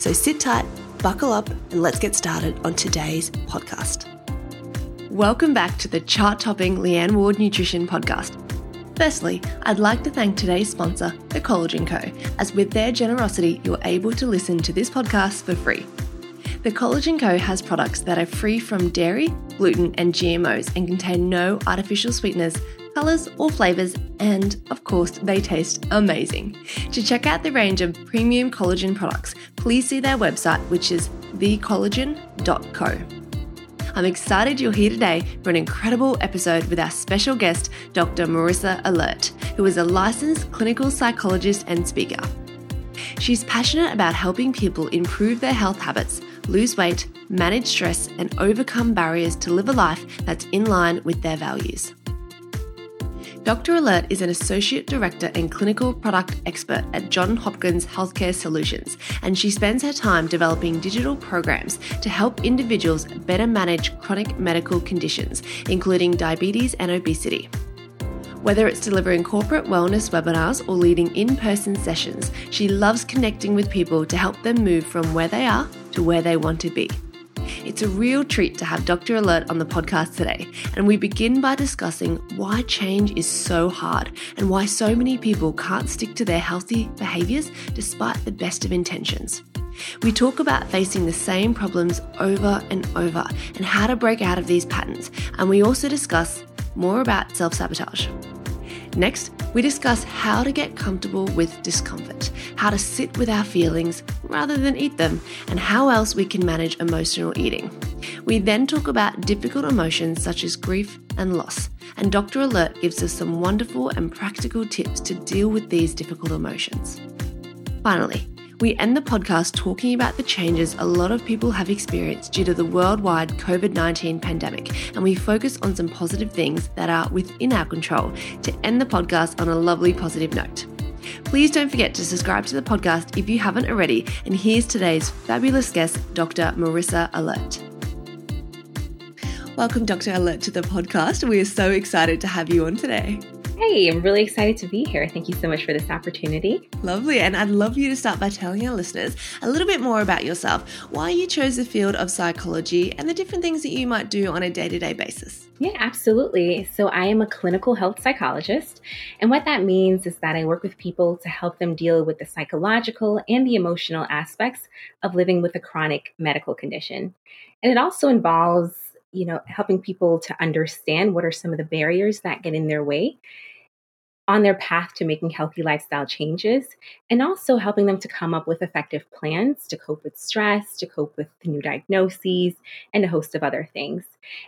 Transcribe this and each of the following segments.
So sit tight, buckle up, and let's get started on today's podcast. Welcome back to the chart topping Leanne Ward Nutrition Podcast. Firstly, I'd like to thank today's sponsor, The Collagen Co., as with their generosity, you're able to listen to this podcast for free. The Collagen Co. has products that are free from dairy, gluten, and GMOs and contain no artificial sweeteners colours, or flavours, and of course, they taste amazing. To check out the range of premium collagen products, please see their website, which is thecollagen.co. I'm excited you're here today for an incredible episode with our special guest, Dr. Marissa Alert, who is a licensed clinical psychologist and speaker. She's passionate about helping people improve their health habits, lose weight, manage stress, and overcome barriers to live a life that's in line with their values. Dr. Alert is an Associate Director and Clinical Product Expert at John Hopkins Healthcare Solutions, and she spends her time developing digital programs to help individuals better manage chronic medical conditions, including diabetes and obesity. Whether it's delivering corporate wellness webinars or leading in person sessions, she loves connecting with people to help them move from where they are to where they want to be. It's a real treat to have Dr. Alert on the podcast today, and we begin by discussing why change is so hard and why so many people can't stick to their healthy behaviors despite the best of intentions. We talk about facing the same problems over and over and how to break out of these patterns, and we also discuss more about self sabotage. Next, we discuss how to get comfortable with discomfort, how to sit with our feelings rather than eat them, and how else we can manage emotional eating. We then talk about difficult emotions such as grief and loss, and Dr. Alert gives us some wonderful and practical tips to deal with these difficult emotions. Finally, we end the podcast talking about the changes a lot of people have experienced due to the worldwide COVID 19 pandemic, and we focus on some positive things that are within our control to end the podcast on a lovely positive note. Please don't forget to subscribe to the podcast if you haven't already, and here's today's fabulous guest, Dr. Marissa Alert. Welcome, Dr. Alert, to the podcast. We are so excited to have you on today. Hey, I'm really excited to be here. Thank you so much for this opportunity. Lovely. And I'd love you to start by telling our listeners a little bit more about yourself, why you chose the field of psychology, and the different things that you might do on a day to day basis. Yeah, absolutely. So, I am a clinical health psychologist. And what that means is that I work with people to help them deal with the psychological and the emotional aspects of living with a chronic medical condition. And it also involves you know helping people to understand what are some of the barriers that get in their way on their path to making healthy lifestyle changes and also helping them to come up with effective plans to cope with stress, to cope with new diagnoses, and a host of other things.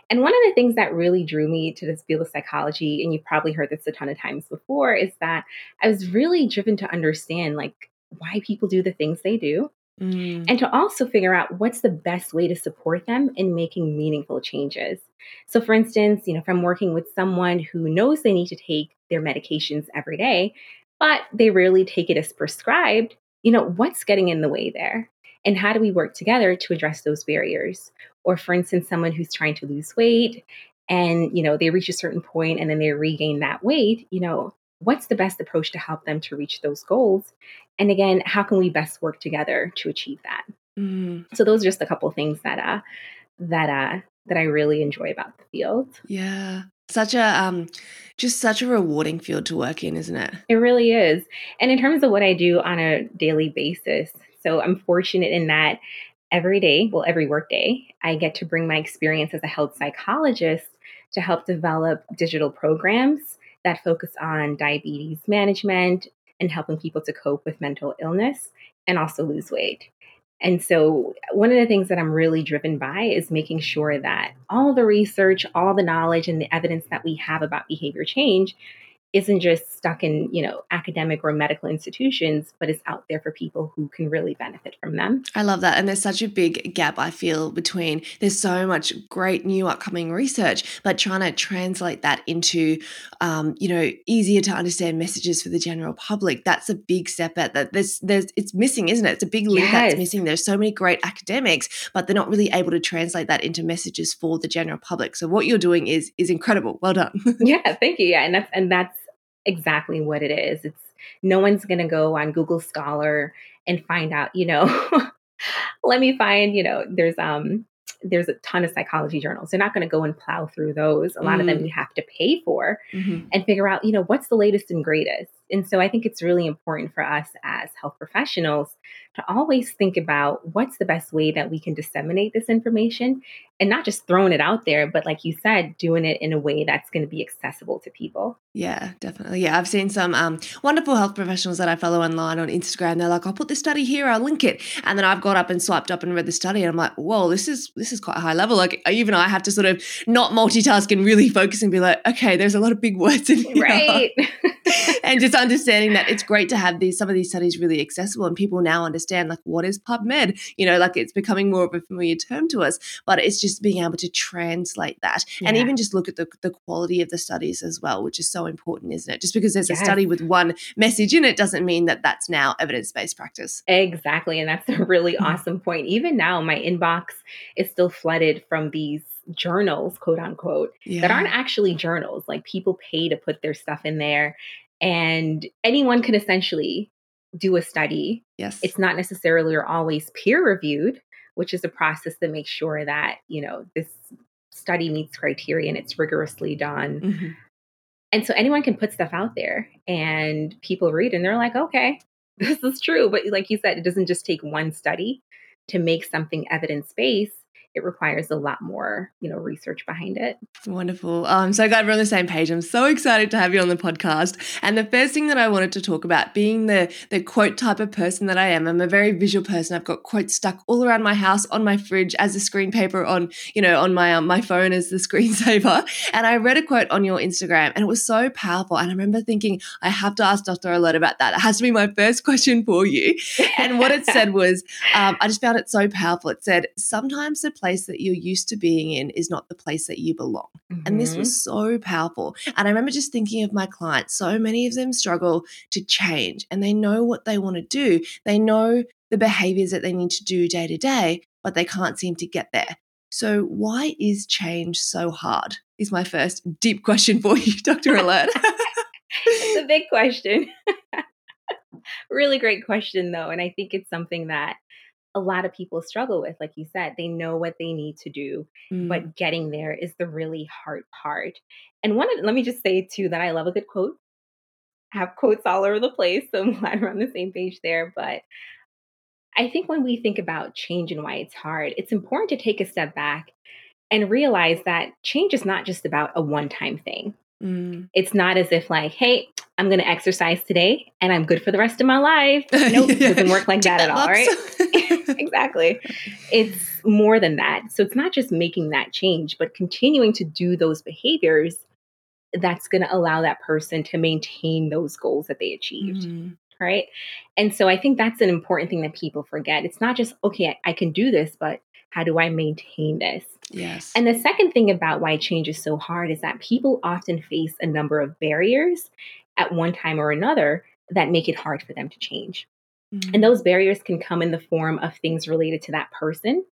And one of the things that really drew me to this field of psychology, and you've probably heard this a ton of times before, is that I was really driven to understand like why people do the things they do Mm. And to also figure out what's the best way to support them in making meaningful changes. So, for instance, you know, if I'm working with someone who knows they need to take their medications every day, but they rarely take it as prescribed, you know, what's getting in the way there? And how do we work together to address those barriers? Or, for instance, someone who's trying to lose weight and, you know, they reach a certain point and then they regain that weight, you know, what's the best approach to help them to reach those goals? And again, how can we best work together to achieve that? Mm. So those are just a couple things that uh that uh that I really enjoy about the field. Yeah. Such a um just such a rewarding field to work in, isn't it? It really is. And in terms of what I do on a daily basis, so I'm fortunate in that every day, well every workday, I get to bring my experience as a health psychologist to help develop digital programs that focus on diabetes management and helping people to cope with mental illness and also lose weight. And so, one of the things that I'm really driven by is making sure that all the research, all the knowledge, and the evidence that we have about behavior change isn't just stuck in, you know, academic or medical institutions, but is out there for people who can really benefit from them. I love that. And there's such a big gap, I feel, between there's so much great new upcoming research, but trying to translate that into, um, you know, easier to understand messages for the general public. That's a big step at that. There's, there's, it's missing, isn't it? It's a big link yes. that's missing. There's so many great academics, but they're not really able to translate that into messages for the general public. So what you're doing is, is incredible. Well done. yeah. Thank you. Yeah. And that's, and that's, exactly what it is. It's no one's going to go on Google Scholar and find out, you know, let me find, you know, there's um there's a ton of psychology journals. They're not going to go and plow through those. A lot mm. of them mm. you have to pay for mm-hmm. and figure out, you know, what's the latest and greatest. And so I think it's really important for us as health professionals to always think about what's the best way that we can disseminate this information and not just throwing it out there, but like you said, doing it in a way that's going to be accessible to people. Yeah, definitely. Yeah, I've seen some um, wonderful health professionals that I follow online on Instagram. They're like, "I'll put this study here, I'll link it," and then I've got up and swiped up and read the study, and I'm like, "Whoa, this is this is quite high level." Like even I have to sort of not multitask and really focus and be like, "Okay, there's a lot of big words in here," right? and just understanding that it's great to have these some of these studies really accessible, and people now understand like what is PubMed. You know, like it's becoming more of a familiar term to us, but it's just being able to translate that yeah. and even just look at the the quality of the studies as well, which is so important isn't it? Just because there's yes. a study with one message in it doesn't mean that that's now evidence based practice. Exactly. And that's a really mm-hmm. awesome point. Even now, my inbox is still flooded from these journals, quote unquote, yeah. that aren't actually journals. Like people pay to put their stuff in there, and anyone can essentially do a study. Yes. It's not necessarily or always peer reviewed, which is a process that makes sure that, you know, this study meets criteria and it's rigorously done. Mm-hmm. And so anyone can put stuff out there and people read and they're like, okay, this is true. But like you said, it doesn't just take one study to make something evidence based it requires a lot more, you know, research behind it. Wonderful. Oh, I'm so glad we're on the same page. I'm so excited to have you on the podcast. And the first thing that I wanted to talk about, being the the quote type of person that I am, I'm a very visual person. I've got quotes stuck all around my house, on my fridge, as a screen paper, on you know, on my um, my phone as the screensaver. And I read a quote on your Instagram, and it was so powerful. And I remember thinking, I have to ask Dr. Alert about that. It has to be my first question for you. And what it said was, um, I just found it so powerful. It said, sometimes the place that you're used to being in is not the place that you belong. Mm-hmm. And this was mm-hmm. so powerful. And I remember just thinking of my clients, so many of them struggle to change and they know what they want to do. They know the behaviors that they need to do day to day, but they can't seem to get there. So, why is change so hard? Is my first deep question for you, Dr. Alert. it's a big question. really great question, though. And I think it's something that a lot of people struggle with. Like you said, they know what they need to do, mm. but getting there is the really hard part. And one, of, let me just say too that I love a good quote. I have quotes all over the place, so I'm glad we're on the same page there. But I think when we think about change and why it's hard, it's important to take a step back and realize that change is not just about a one time thing. Mm. It's not as if like, hey, I'm going to exercise today and I'm good for the rest of my life. Nope, yeah. it doesn't work like that at all, right? exactly. It's more than that. So it's not just making that change, but continuing to do those behaviors that's going to allow that person to maintain those goals that they achieved. Mm-hmm. Right. And so I think that's an important thing that people forget. It's not just, okay, I can do this, but how do I maintain this? Yes. And the second thing about why change is so hard is that people often face a number of barriers at one time or another that make it hard for them to change. Mm-hmm. And those barriers can come in the form of things related to that person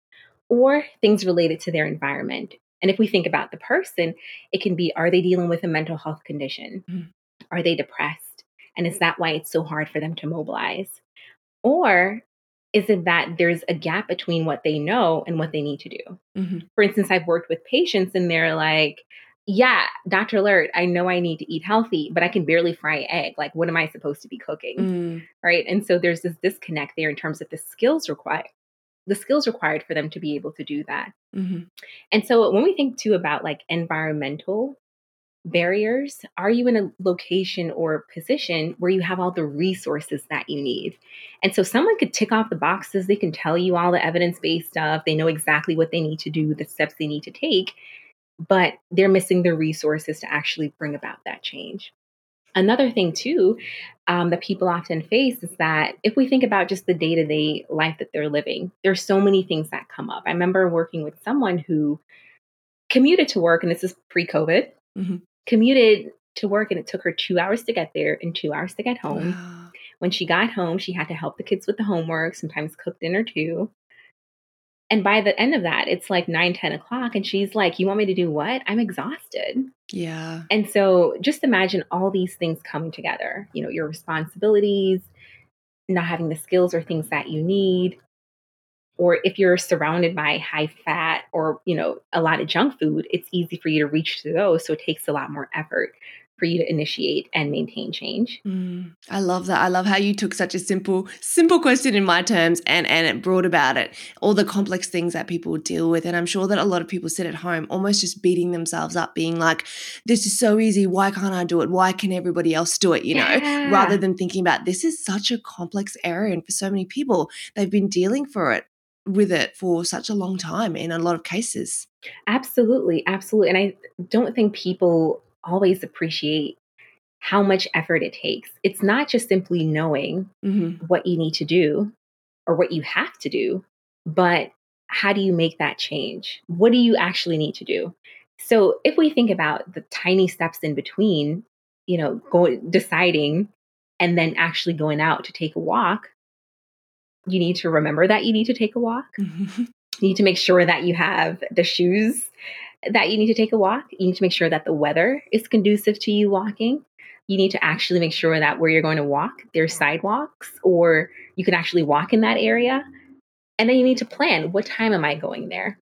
or things related to their environment. And if we think about the person, it can be are they dealing with a mental health condition? Mm-hmm. Are they depressed? And is that why it's so hard for them to mobilize? Or is it that there's a gap between what they know and what they need to do? Mm-hmm. For instance, I've worked with patients and they're like, yeah, Dr. Alert, I know I need to eat healthy, but I can barely fry an egg. Like, what am I supposed to be cooking? Mm. Right. And so there's this disconnect there in terms of the skills required, the skills required for them to be able to do that. Mm-hmm. And so when we think too about like environmental barriers, are you in a location or position where you have all the resources that you need? And so someone could tick off the boxes, they can tell you all the evidence based stuff, they know exactly what they need to do, the steps they need to take but they're missing the resources to actually bring about that change. Another thing, too, um, that people often face is that if we think about just the day to day life that they're living, there's so many things that come up. I remember working with someone who commuted to work, and this is pre COVID, mm-hmm. commuted to work, and it took her two hours to get there and two hours to get home. When she got home, she had to help the kids with the homework, sometimes cook dinner too. And by the end of that, it's like 9, 10 o'clock. And she's like, You want me to do what? I'm exhausted. Yeah. And so just imagine all these things coming together, you know, your responsibilities, not having the skills or things that you need. Or if you're surrounded by high fat or, you know, a lot of junk food, it's easy for you to reach to those. So it takes a lot more effort for you to initiate and maintain change. Mm, I love that. I love how you took such a simple, simple question in my terms and and it brought about it all the complex things that people deal with. And I'm sure that a lot of people sit at home almost just beating themselves up, being like, "This is so easy. Why can't I do it? Why can everybody else do it?" You know, yeah. rather than thinking about this is such a complex area, and for so many people, they've been dealing for it with it for such a long time in a lot of cases. Absolutely, absolutely. And I don't think people always appreciate how much effort it takes. It's not just simply knowing mm-hmm. what you need to do or what you have to do, but how do you make that change? What do you actually need to do? So if we think about the tiny steps in between, you know, going deciding and then actually going out to take a walk, you need to remember that you need to take a walk. Mm-hmm. You need to make sure that you have the shoes that you need to take a walk. You need to make sure that the weather is conducive to you walking. You need to actually make sure that where you're going to walk, there's sidewalks or you can actually walk in that area. And then you need to plan what time am I going there?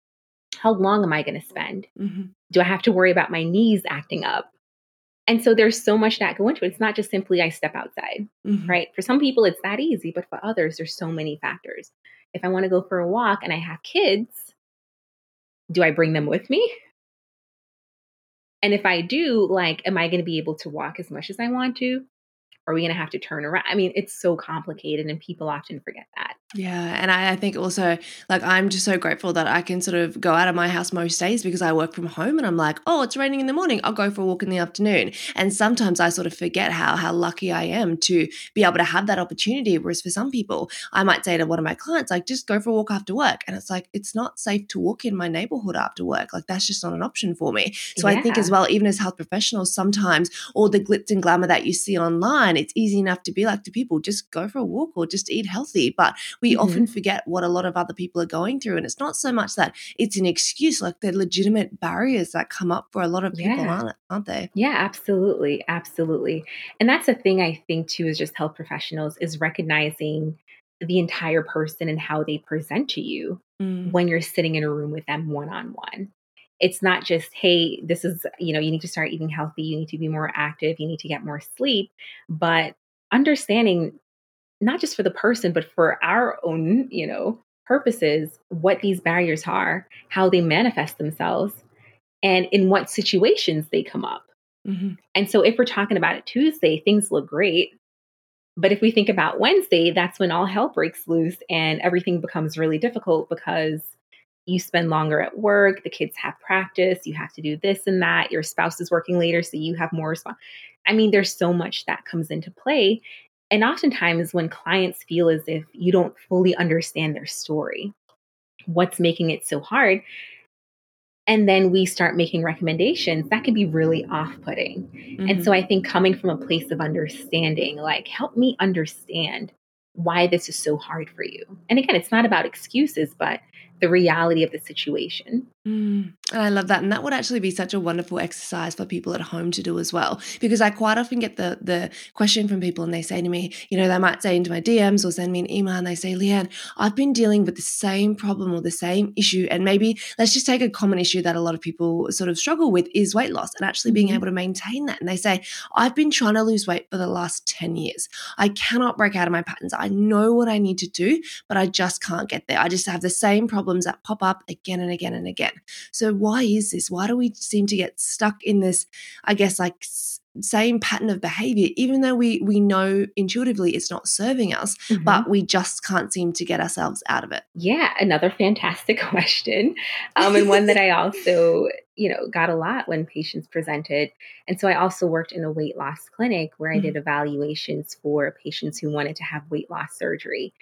How long am I going to spend? Mm-hmm. Do I have to worry about my knees acting up? And so there's so much that go into it. It's not just simply I step outside, mm-hmm. right? For some people, it's that easy, but for others, there's so many factors. If I want to go for a walk and I have kids, do I bring them with me? And if I do, like, am I going to be able to walk as much as I want to? Are we going to have to turn around? I mean, it's so complicated and people often forget that. Yeah. And I, I, think also, like, I'm just so grateful that I can sort of go out of my house most days because I work from home and I'm like, oh, it's raining in the morning. I'll go for a walk in the afternoon. And sometimes I sort of forget how, how lucky I am to be able to have that opportunity. Whereas for some people, I might say to one of my clients, like, just go for a walk after work. And it's like, it's not safe to walk in my neighborhood after work. Like, that's just not an option for me. So yeah. I think as well, even as health professionals, sometimes all the glitz and glamour that you see online, it's easy enough to be like to people, just go for a walk or just eat healthy. But we mm-hmm. often forget what a lot of other people are going through. And it's not so much that it's an excuse, like they're legitimate barriers that come up for a lot of people, yeah. aren't, aren't they? Yeah, absolutely. Absolutely. And that's the thing I think too is just health professionals is recognizing the entire person and how they present to you mm. when you're sitting in a room with them one on one it's not just hey this is you know you need to start eating healthy you need to be more active you need to get more sleep but understanding not just for the person, but for our own, you know, purposes, what these barriers are, how they manifest themselves, and in what situations they come up. Mm-hmm. And so if we're talking about it Tuesday, things look great. But if we think about Wednesday, that's when all hell breaks loose and everything becomes really difficult because you spend longer at work, the kids have practice, you have to do this and that, your spouse is working later, so you have more response. I mean, there's so much that comes into play. And oftentimes, when clients feel as if you don't fully understand their story, what's making it so hard, and then we start making recommendations, that can be really off putting. Mm-hmm. And so mm-hmm. I think coming from a place of understanding, like, help me understand why this is so hard for you. And again, it's not about excuses, but the reality of the situation. Mm, I love that. And that would actually be such a wonderful exercise for people at home to do as well. Because I quite often get the the question from people and they say to me, you know, they might say into my DMs or send me an email and they say, Leanne, I've been dealing with the same problem or the same issue. And maybe let's just take a common issue that a lot of people sort of struggle with is weight loss and actually being mm-hmm. able to maintain that. And they say, I've been trying to lose weight for the last 10 years. I cannot break out of my patterns. I know what I need to do, but I just can't get there. I just have the same problems that pop up again and again and again. So, why is this? Why do we seem to get stuck in this, I guess, like same pattern of behavior, even though we we know intuitively it's not serving us, mm-hmm. but we just can't seem to get ourselves out of it. Yeah, another fantastic question, um, and one that I also you know got a lot when patients presented. And so I also worked in a weight loss clinic where I mm-hmm. did evaluations for patients who wanted to have weight loss surgery.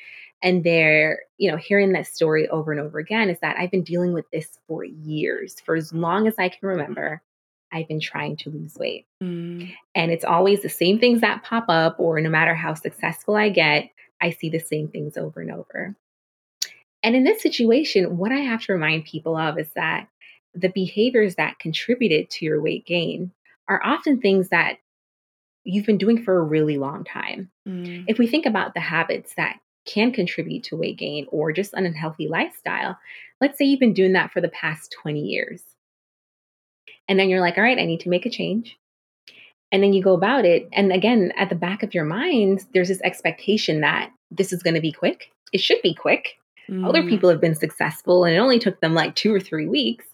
And they're, you know, hearing that story over and over again is that I've been dealing with this for years, for as long as I can remember. I've been trying to lose weight. Mm. And it's always the same things that pop up, or no matter how successful I get, I see the same things over and over. And in this situation, what I have to remind people of is that the behaviors that contributed to your weight gain are often things that you've been doing for a really long time. Mm. If we think about the habits that can contribute to weight gain or just an unhealthy lifestyle, let's say you've been doing that for the past 20 years. And then you're like, all right, I need to make a change. And then you go about it. And again, at the back of your mind, there's this expectation that this is going to be quick. It should be quick. Mm. Other people have been successful and it only took them like two or three weeks.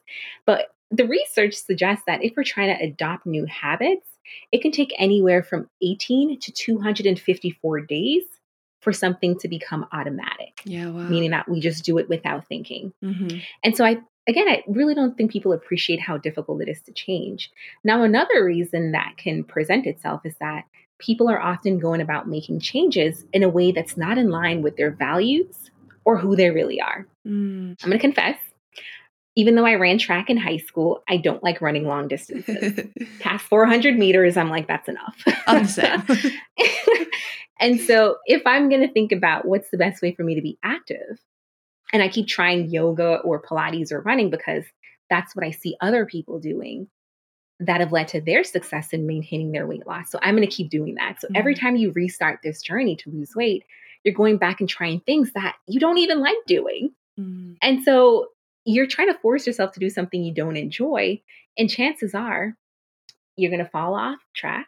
But the research suggests that if we're trying to adopt new habits, it can take anywhere from 18 to 254 days for something to become automatic. Yeah, wow. Meaning that we just do it without thinking. Mm-hmm. And so I again, I really don't think people appreciate how difficult it is to change. Now, another reason that can present itself is that people are often going about making changes in a way that's not in line with their values or who they really are. Mm. I'm going to confess, even though I ran track in high school, I don't like running long distances. Past 400 meters, I'm like, that's enough. I'm the same. and so, if I'm going to think about what's the best way for me to be active, and I keep trying yoga or Pilates or running because that's what I see other people doing that have led to their success in maintaining their weight loss. So I'm going to keep doing that. So mm-hmm. every time you restart this journey to lose weight, you're going back and trying things that you don't even like doing. Mm-hmm. And so you're trying to force yourself to do something you don't enjoy. And chances are you're going to fall off track.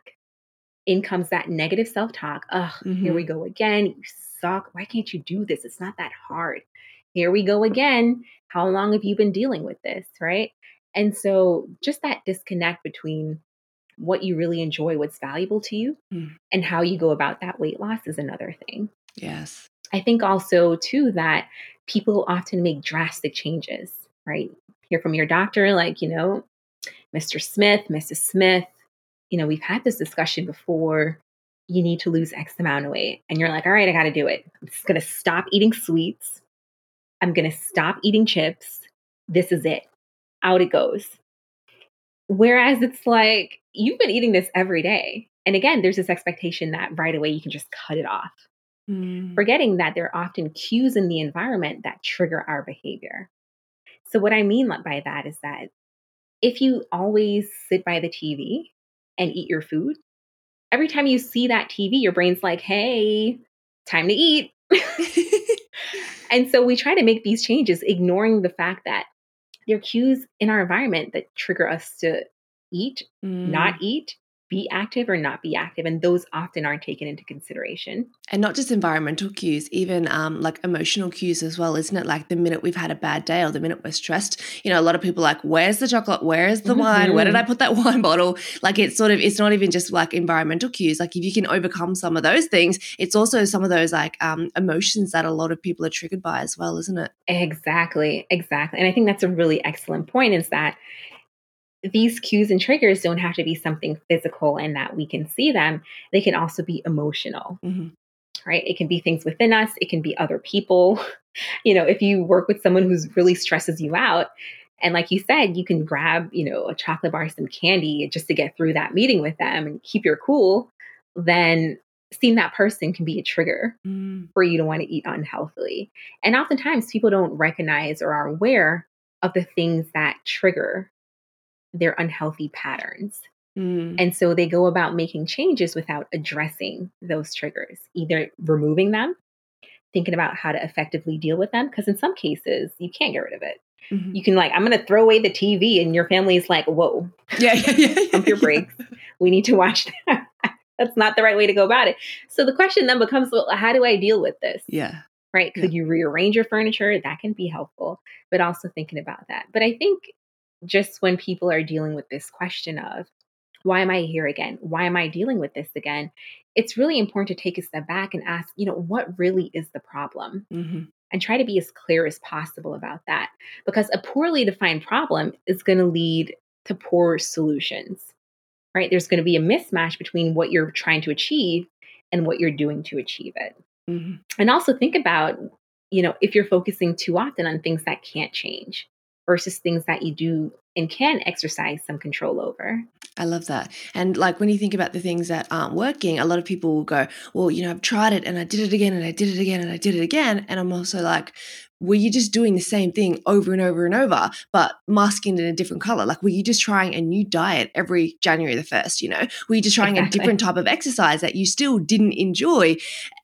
In comes that negative self talk. Ugh, mm-hmm. here we go again. You suck. Why can't you do this? It's not that hard here we go again. How long have you been dealing with this? Right. And so just that disconnect between what you really enjoy, what's valuable to you, mm. and how you go about that weight loss is another thing. Yes. I think also, too, that people often make drastic changes, right? Hear from your doctor, like, you know, Mr. Smith, Mrs. Smith, you know, we've had this discussion before. You need to lose X amount of weight. And you're like, all right, I got to do it. I'm just going to stop eating sweets. I'm going to stop eating chips. This is it. Out it goes. Whereas it's like, you've been eating this every day. And again, there's this expectation that right away you can just cut it off, mm. forgetting that there are often cues in the environment that trigger our behavior. So, what I mean by that is that if you always sit by the TV and eat your food, every time you see that TV, your brain's like, hey, time to eat. And so we try to make these changes, ignoring the fact that there are cues in our environment that trigger us to eat, mm. not eat, be active or not be active. And those often aren't taken into consideration. And not just environmental cues, even um, like emotional cues as well, isn't it? Like the minute we've had a bad day or the minute we're stressed, you know, a lot of people like, where's the chocolate? Where's the mm-hmm. wine? Where did I put that wine bottle? Like it's sort of, it's not even just like environmental cues. Like if you can overcome some of those things, it's also some of those like um, emotions that a lot of people are triggered by as well, isn't it? Exactly. Exactly. And I think that's a really excellent point is that these cues and triggers don't have to be something physical and that we can see them. They can also be emotional, mm-hmm. right? It can be things within us, it can be other people. You know, if you work with someone who's really stresses you out, and like you said, you can grab, you know, a chocolate bar, some candy just to get through that meeting with them and keep your cool, then seeing that person can be a trigger mm. for you to want to eat unhealthily. And oftentimes people don't recognize or are aware of the things that trigger their unhealthy patterns. Mm. And so they go about making changes without addressing those triggers, either removing them, thinking about how to effectively deal with them. Because in some cases, you can't get rid of it. Mm-hmm. You can, like, I'm going to throw away the TV, and your family's like, whoa, yeah, yeah, yeah, yeah pump your brakes. We need to watch that. That's not the right way to go about it. So the question then becomes, well, how do I deal with this? Yeah. Right. Could yeah. you rearrange your furniture? That can be helpful, but also thinking about that. But I think just when people are dealing with this question of Why am I here again? Why am I dealing with this again? It's really important to take a step back and ask, you know, what really is the problem? Mm-hmm. And try to be as clear as possible about that. Because a poorly defined problem is going to lead to poor solutions, right? There's going to be a mismatch between what you're trying to achieve and what you're doing to achieve it. Mm-hmm. And also think about, you know, if you're focusing too often on things that can't change versus things that you do and can exercise some control over. I love that. And like when you think about the things that aren't working, a lot of people will go, Well, you know, I've tried it and I did it again and I did it again and I did it again. And I'm also like, were you just doing the same thing over and over and over, but masking it in a different color? Like, were you just trying a new diet every January the 1st? You know, were you just trying exactly. a different type of exercise that you still didn't enjoy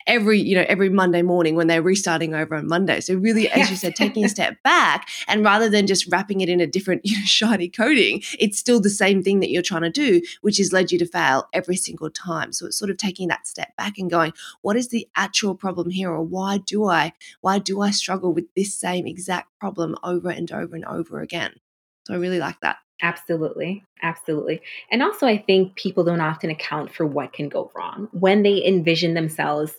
every, you know, every Monday morning when they're restarting over on Monday? So, really, as you said, taking a step back and rather than just wrapping it in a different, you know, shiny coating, it's still the same thing that you're trying to do, which has led you to fail every single time. So, it's sort of taking that step back and going, what is the actual problem here? Or why do I, why do I struggle with this same exact problem over and over and over again. So I really like that. Absolutely. Absolutely. And also, I think people don't often account for what can go wrong when they envision themselves,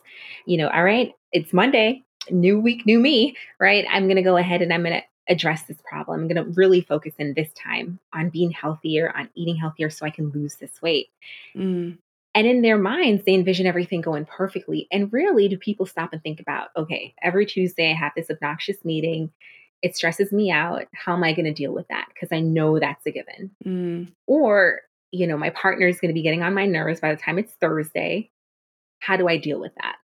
you know, all right, it's Monday, new week, new me, right? I'm going to go ahead and I'm going to address this problem. I'm going to really focus in this time on being healthier, on eating healthier so I can lose this weight. Mm. And in their minds, they envision everything going perfectly. And rarely do people stop and think about, okay, every Tuesday I have this obnoxious meeting. It stresses me out. How am I going to deal with that? Because I know that's a given. Mm. Or, you know, my partner is going to be getting on my nerves by the time it's Thursday. How do I deal with that?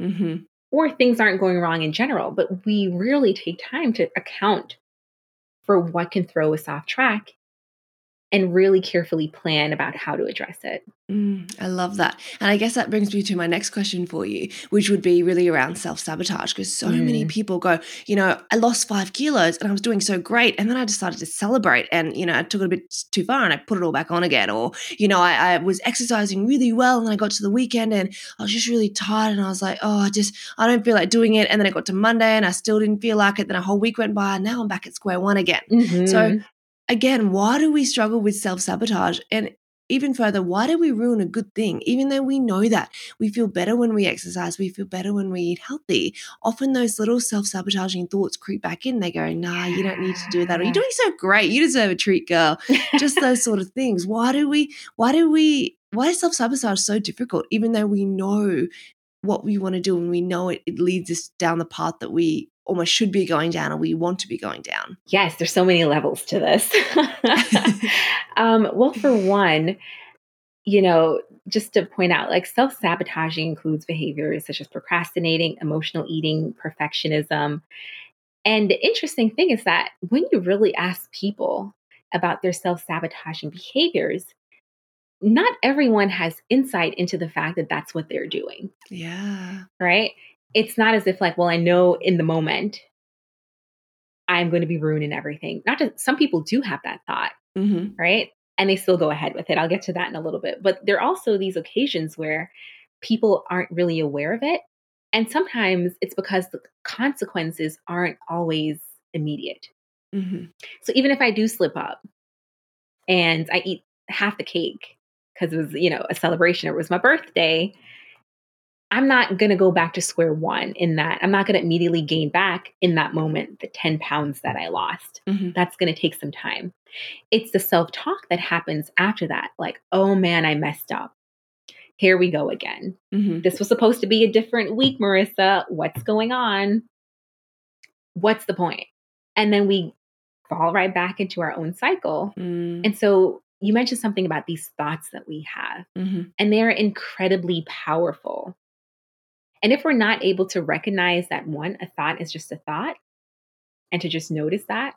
Mm-hmm. Or things aren't going wrong in general, but we rarely take time to account for what can throw us off track and really carefully plan about how to address it. Mm, I love that. And I guess that brings me to my next question for you, which would be really around self sabotage. Because so mm. many people go, you know, I lost five kilos and I was doing so great. And then I decided to celebrate and, you know, I took it a bit too far and I put it all back on again. Or, you know, I, I was exercising really well and then I got to the weekend and I was just really tired and I was like, oh, I just, I don't feel like doing it. And then I got to Monday and I still didn't feel like it. Then a whole week went by and now I'm back at square one again. Mm-hmm. So, again, why do we struggle with self sabotage? And even further, why do we ruin a good thing? Even though we know that we feel better when we exercise, we feel better when we eat healthy. Often those little self sabotaging thoughts creep back in. They go, nah, you don't need to do that. Or you're doing so great. You deserve a treat, girl. Just those sort of things. Why do we, why do we, why is self sabotage so difficult? Even though we know what we want to do and we know it, it leads us down the path that we almost should be going down or we want to be going down? Yes, there's so many levels to this. um, well, for one, you know, just to point out, like self sabotaging includes behaviors such as procrastinating, emotional eating, perfectionism. And the interesting thing is that when you really ask people about their self sabotaging behaviors, not everyone has insight into the fact that that's what they're doing. Yeah. Right it's not as if like, well, I know in the moment I'm going to be ruining everything. Not just some people do have that thought, mm-hmm. right? And they still go ahead with it. I'll get to that in a little bit. But there are also these occasions where people aren't really aware of it. And sometimes it's because the consequences aren't always immediate. Mm-hmm. So even if I do slip up and I eat half the cake because it was, you know, a celebration or it was my birthday, I'm not going to go back to square one in that. I'm not going to immediately gain back in that moment the 10 pounds that I lost. Mm-hmm. That's going to take some time. It's the self talk that happens after that. Like, oh man, I messed up. Here we go again. Mm-hmm. This was supposed to be a different week, Marissa. What's going on? What's the point? And then we fall right back into our own cycle. Mm. And so you mentioned something about these thoughts that we have, mm-hmm. and they're incredibly powerful. And if we're not able to recognize that one, a thought is just a thought, and to just notice that,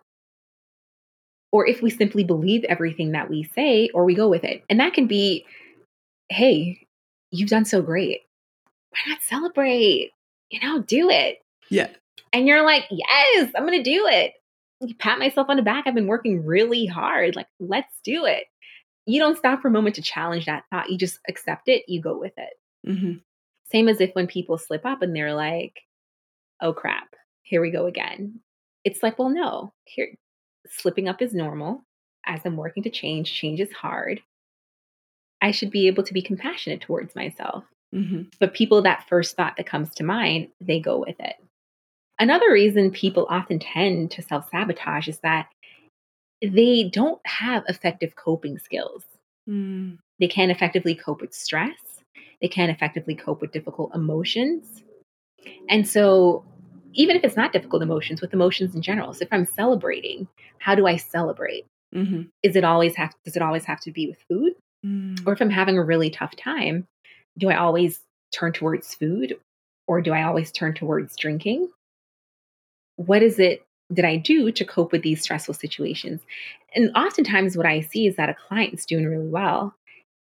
or if we simply believe everything that we say or we go with it, and that can be, hey, you've done so great. Why not celebrate? You know, do it. Yeah. And you're like, yes, I'm going to do it. You pat myself on the back. I've been working really hard. Like, let's do it. You don't stop for a moment to challenge that thought. You just accept it. You go with it. Mm-hmm. Same as if when people slip up and they're like, oh crap, here we go again. It's like, well, no, here, slipping up is normal. As I'm working to change, change is hard. I should be able to be compassionate towards myself. Mm-hmm. But people, that first thought that comes to mind, they go with it. Another reason people often tend to self sabotage is that they don't have effective coping skills. Mm. They can't effectively cope with stress, they can't effectively cope with difficult emotions. And so, even if it's not difficult emotions, with emotions in general, so if I'm celebrating, how do I celebrate? Mm-hmm. Is it always have does it always have to be with food? Mm. Or if I'm having a really tough time, do I always turn towards food or do I always turn towards drinking? What is it that I do to cope with these stressful situations? And oftentimes, what I see is that a client's doing really well,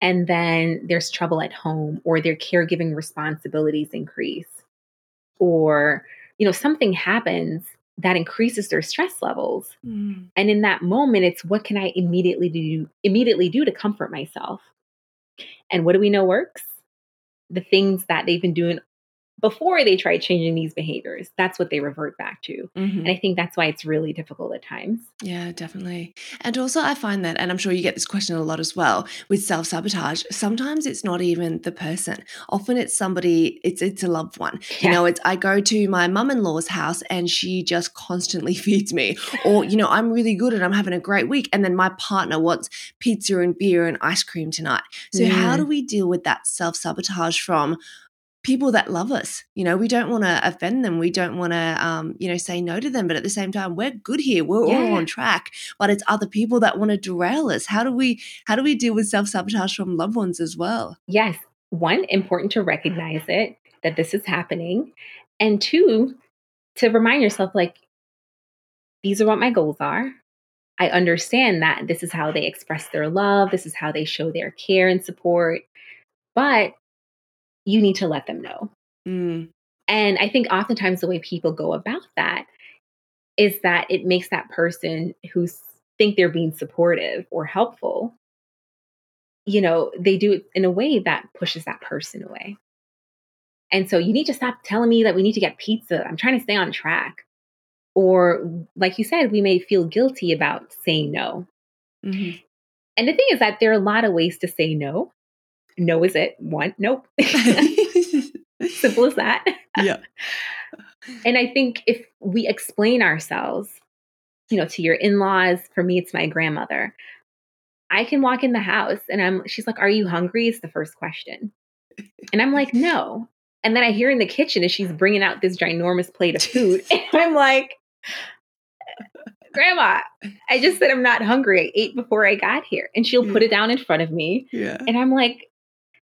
and then there's trouble at home, or their caregiving responsibilities increase, or you know something happens that increases their stress levels. Mm. And in that moment, it's what can I immediately do immediately do to comfort myself? And what do we know works? The things that they've been doing before they try changing these behaviors. That's what they revert back to. Mhm. And I think that's why it's really difficult at times. Yeah, definitely. And also, I find that, and I'm sure you get this question a lot as well with self sabotage. Sometimes it's not even the person. Often it's somebody. It's it's a loved one. You know, it's I go to my mum in law's house and she just constantly feeds me, or you know, I'm really good and I'm having a great week, and then my partner wants pizza and beer and ice cream tonight. So how Mm. do we deal with that self sabotage from? People that love us. You know we don't want to offend them. We don't want to um, you know say no to them. But at the same time we're good here. We're all on track. But it's other people that want to derail us. How do we how do we deal with self-sabotage from loved ones as well? Yes. One, important to recognize it, that this is happening. And two, to remind yourself, like, these are what my goals are. I understand that this is how they express their love, this is how they show their care and support. But you need to let them know. mm, And I think oftentimes the way people go about that is that it makes that person who think they're being supportive or helpful, you know, they do it in a way that pushes that person away. And so you need to stop telling me that we need to get pizza. I'm trying to stay on track. Or, like you said, we may feel guilty about saying no. mhm. And the thing is that there are a lot of ways to say no. No is it. One, nope. Simple as that. yeah And I think if we explain ourselves, you know, to your in-laws, for me it's my grandmother. I can walk in the house and I'm she's like, "Are you hungry?" is the first question. And I'm like, "No." And then I hear in the kitchen as she's bringing out this ginormous plate of food, and I'm like, "Grandma, I just said I'm not hungry. I ate before I got here." And she'll put mm. it down in front of me, yeah and I'm like,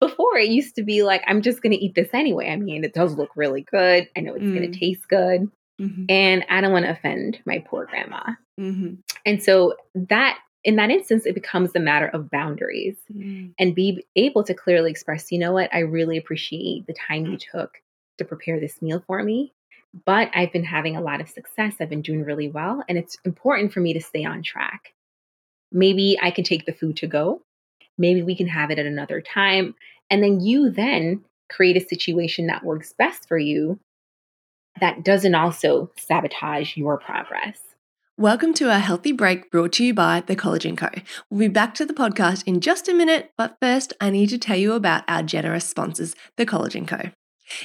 before it used to be like, I'm just going to eat this anyway. I mean, it does look really good. I know it's going Mm. to taste good. Mhm, And I don't want to offend my poor grandma. mhm, And so that, in that instance, it becomes a matter of boundaries mm, and be able to clearly express, you know what, I really appreciate the time you took to prepare this meal for me. But I've been having a lot of success. I've been doing really well. And it's important for me to stay on track. Maybe I can take the food to go. Maybe we can have it at another time. And then you then create a situation that works best for you that doesn't also sabotage your progress. Welcome to our healthy break brought to you by The Collagen Co. We'll be back to the podcast in just a minute, but first, I need to tell you about our generous sponsors, The Collagen Co.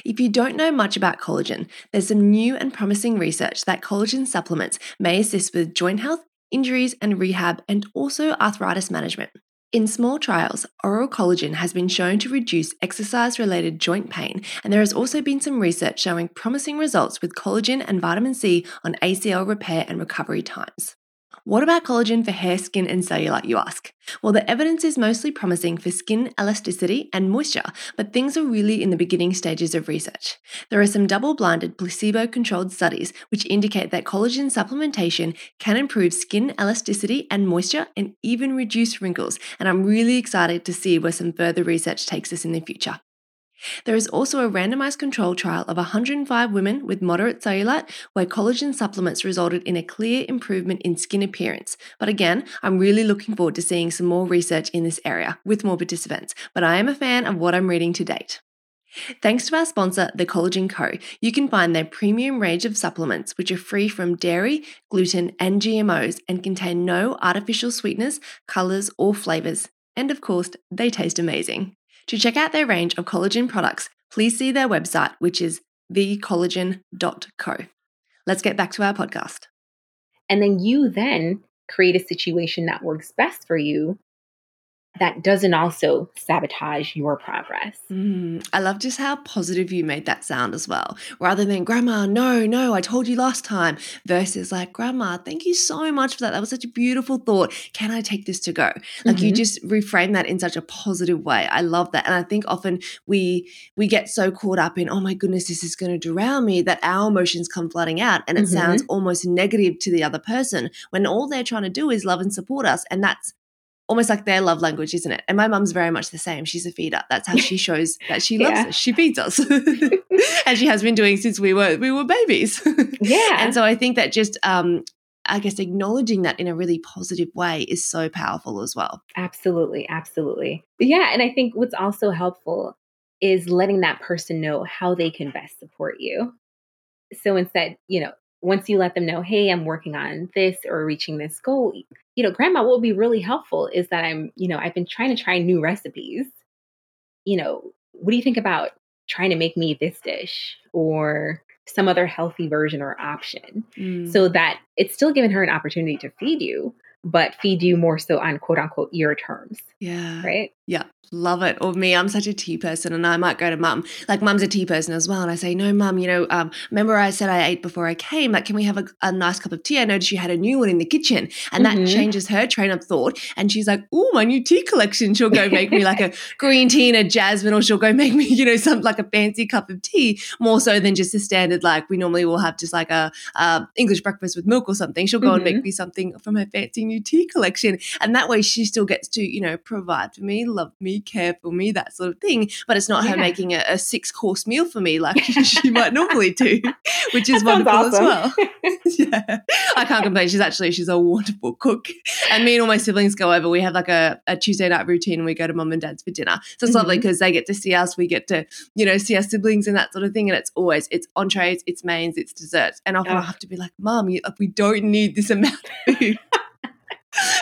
If you don't know much about collagen, there's some new and promising research that collagen supplements may assist with joint health, injuries and rehab, and also arthritis management. In small trials, oral collagen has been shown to reduce exercise related joint pain, and there has also been some research showing promising results with collagen and vitamin C on ACL repair and recovery times. What about collagen for hair, skin, and cellulite, you ask? Well, the evidence is mostly promising for skin elasticity and moisture, but things are really in the beginning stages of research. There are some double blinded, placebo controlled studies which indicate that collagen supplementation can improve skin elasticity and moisture and even reduce wrinkles, and I'm really excited to see where some further research takes us in the future. There is also a randomized control trial of 105 women with moderate cellulite where collagen supplements resulted in a clear improvement in skin appearance. But again, I'm really looking forward to seeing some more research in this area with more participants, but I am a fan of what I'm reading to date. Thanks to our sponsor, The Collagen Co., you can find their premium range of supplements which are free from dairy, gluten, and GMOs and contain no artificial sweeteners, colors, or flavors. And of course, they taste amazing. To check out their range of collagen products, please see their website, which is thecollagen.co. Let's get back to our podcast. And then you then create a situation that works best for you that doesn't also sabotage your progress. Mm, I love just how positive you made that sound as well. Rather than, Grandma, no, no, I told you last time, versus like, Grandma, thank you so much for that. That was such a beautiful thought. Can I take this to go? Like mm-hmm. you just reframe that in such a positive way. I love that. And I think often we we get so caught up in, oh my goodness, this is going to drown me, that our emotions come flooding out and it mm-hmm. sounds almost negative to the other person when all they're trying to do is love and support us. And that's almost like their love language, isn't it? And my mum's very much the same. She's a feeder. That's how she shows that she loves yeah. us. She feeds us. and she has been doing since we were we were babies. yeah. And so I think that just um I guess acknowledging that in a really positive way is so powerful as well. Absolutely, absolutely. Yeah, and I think what's also helpful is letting that person know how they can best support you. So instead, you know, once you let them know, hey, I'm working on this or reaching this goal, you know, grandma, what would be really helpful is that I'm, you know, I've been trying to try new recipes. You know, what do you think about trying to make me this dish or some other healthy version or option mm. so that it's still giving her an opportunity to feed you, but feed you more so on quote unquote your terms. Yeah. Right. Yeah. Love it. Or me, I'm such a tea person, and I might go to mum. Like, mum's a tea person as well. And I say, No, mum, you know, um, remember I said I ate before I came? Like, can we have a, a nice cup of tea? I noticed you had a new one in the kitchen. And mm-hmm. that changes her train of thought. And she's like, Oh, my new tea collection. She'll go make me like a green tea and a jasmine, or she'll go make me, you know, some like a fancy cup of tea, more so than just a standard, like we normally will have just like a, a English breakfast with milk or something. She'll go mm-hmm. and make mm-hmm. me something from her fancy new tea collection. And that way she still gets to, you know, provide for me, love me, care for me, that sort of thing. But it's not yeah. her making a, a, six course meal for me like she might normally do, which is wonderful awesome. as well. yeah, I can't complain. She's actually she's a wonderful cook, and me and all my siblings go over. We have like a, a Tuesday night routine, and we go to mom and dad's for dinner. So it's mm-hmm. lovely because they get to see us. We get to you know see our siblings and that sort of thing. And it's always it's entrees, it's mains, it's desserts, and often oh. I have to be like, Mom, we don't need this amount of food.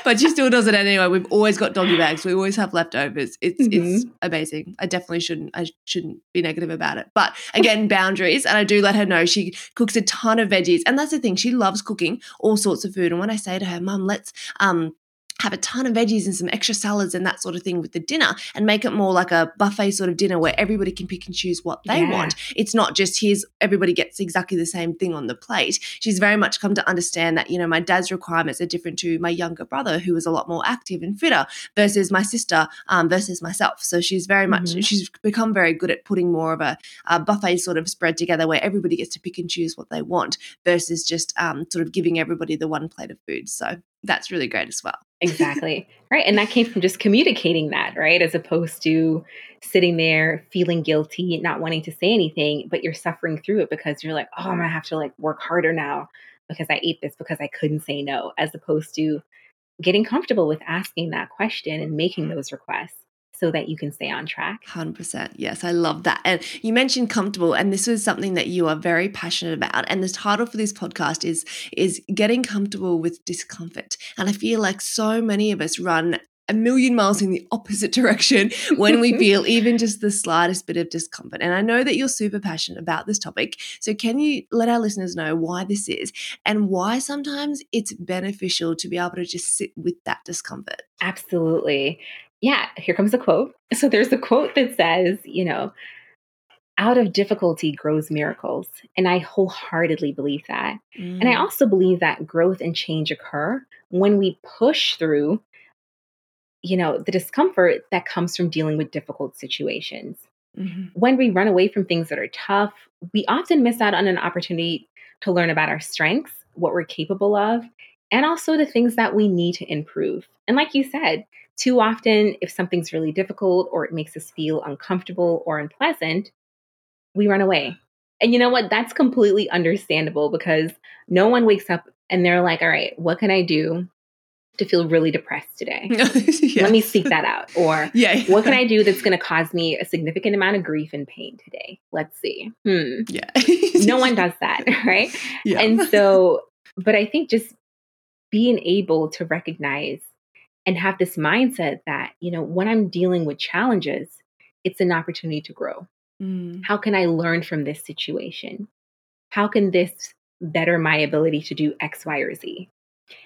But she still does it anyway. We've always got doggy bags. We always have leftovers. It's mm-hmm. it's amazing. I definitely shouldn't I shouldn't be negative about it. But again, boundaries. And I do let her know she cooks a ton of veggies. And that's the thing. She loves cooking all sorts of food. And when I say to her, Mum, let's um have a ton of veggies and some extra salads and that sort of thing with the dinner and make it more like a buffet sort of dinner where everybody can pick and choose what they yeah. want. It's not just here's everybody gets exactly the same thing on the plate. She's very much come to understand that, you know, my dad's requirements are different to my younger brother who was a lot more active and fitter versus my sister um, versus myself. So she's very much, mm-hmm. she's become very good at putting more of a, a, buffet sort of spread together where everybody gets to pick and choose what they want versus just um, sort of giving everybody the one plate of food. So that's really great as well. Exactly. Right. And that came from just communicating that, right? As opposed to sitting there feeling guilty, not wanting to say anything, but you're suffering through it because you're like, oh, I'm going to have to like work harder now because I ate this because I couldn't say no, as opposed to getting comfortable with asking that question and making those requests so that you can stay on track. 100%. Yes, I love that. And you mentioned comfortable and this was something that you are very passionate about and the title for this podcast is is getting comfortable with discomfort. And I feel like so many of us run a million miles in the opposite direction when we feel even just the slightest bit of discomfort. And I know that you're super passionate about this topic. So, can you let our listeners know why this is and why sometimes it's beneficial to be able to just sit with that discomfort? Absolutely yeah, here comes a quote. So there's a quote that says, you know, out of difficulty grows miracles. And I wholeheartedly believe that. Mm. And I mm. also believe that growth and change occur when we push through, you know, the discomfort that comes from dealing with difficult situations. Mm-hmm. When we run away from things that are tough, we often miss out on an opportunity to learn about our strengths, what we're capable of, and also the things that we need to improve. And like you said, too often, if something's really difficult or it makes us feel uncomfortable or unpleasant, we run away. And you know what? That's completely understandable because no one wakes up and they're like, all right, what can I do to feel really depressed today? yeah. Let me seek that out. Or yeah, what can I do that's going to cause me a significant amount of grief and pain today? Let's see. Hmm. Yeah. no one does that, right? Yeah. And so, but I think just being able to recognize and have this mindset that, you know, when I'm dealing with challenges, it's an opportunity to grow. Mm. How can I learn from this situation? How can this better my ability to do X, Y, or Z?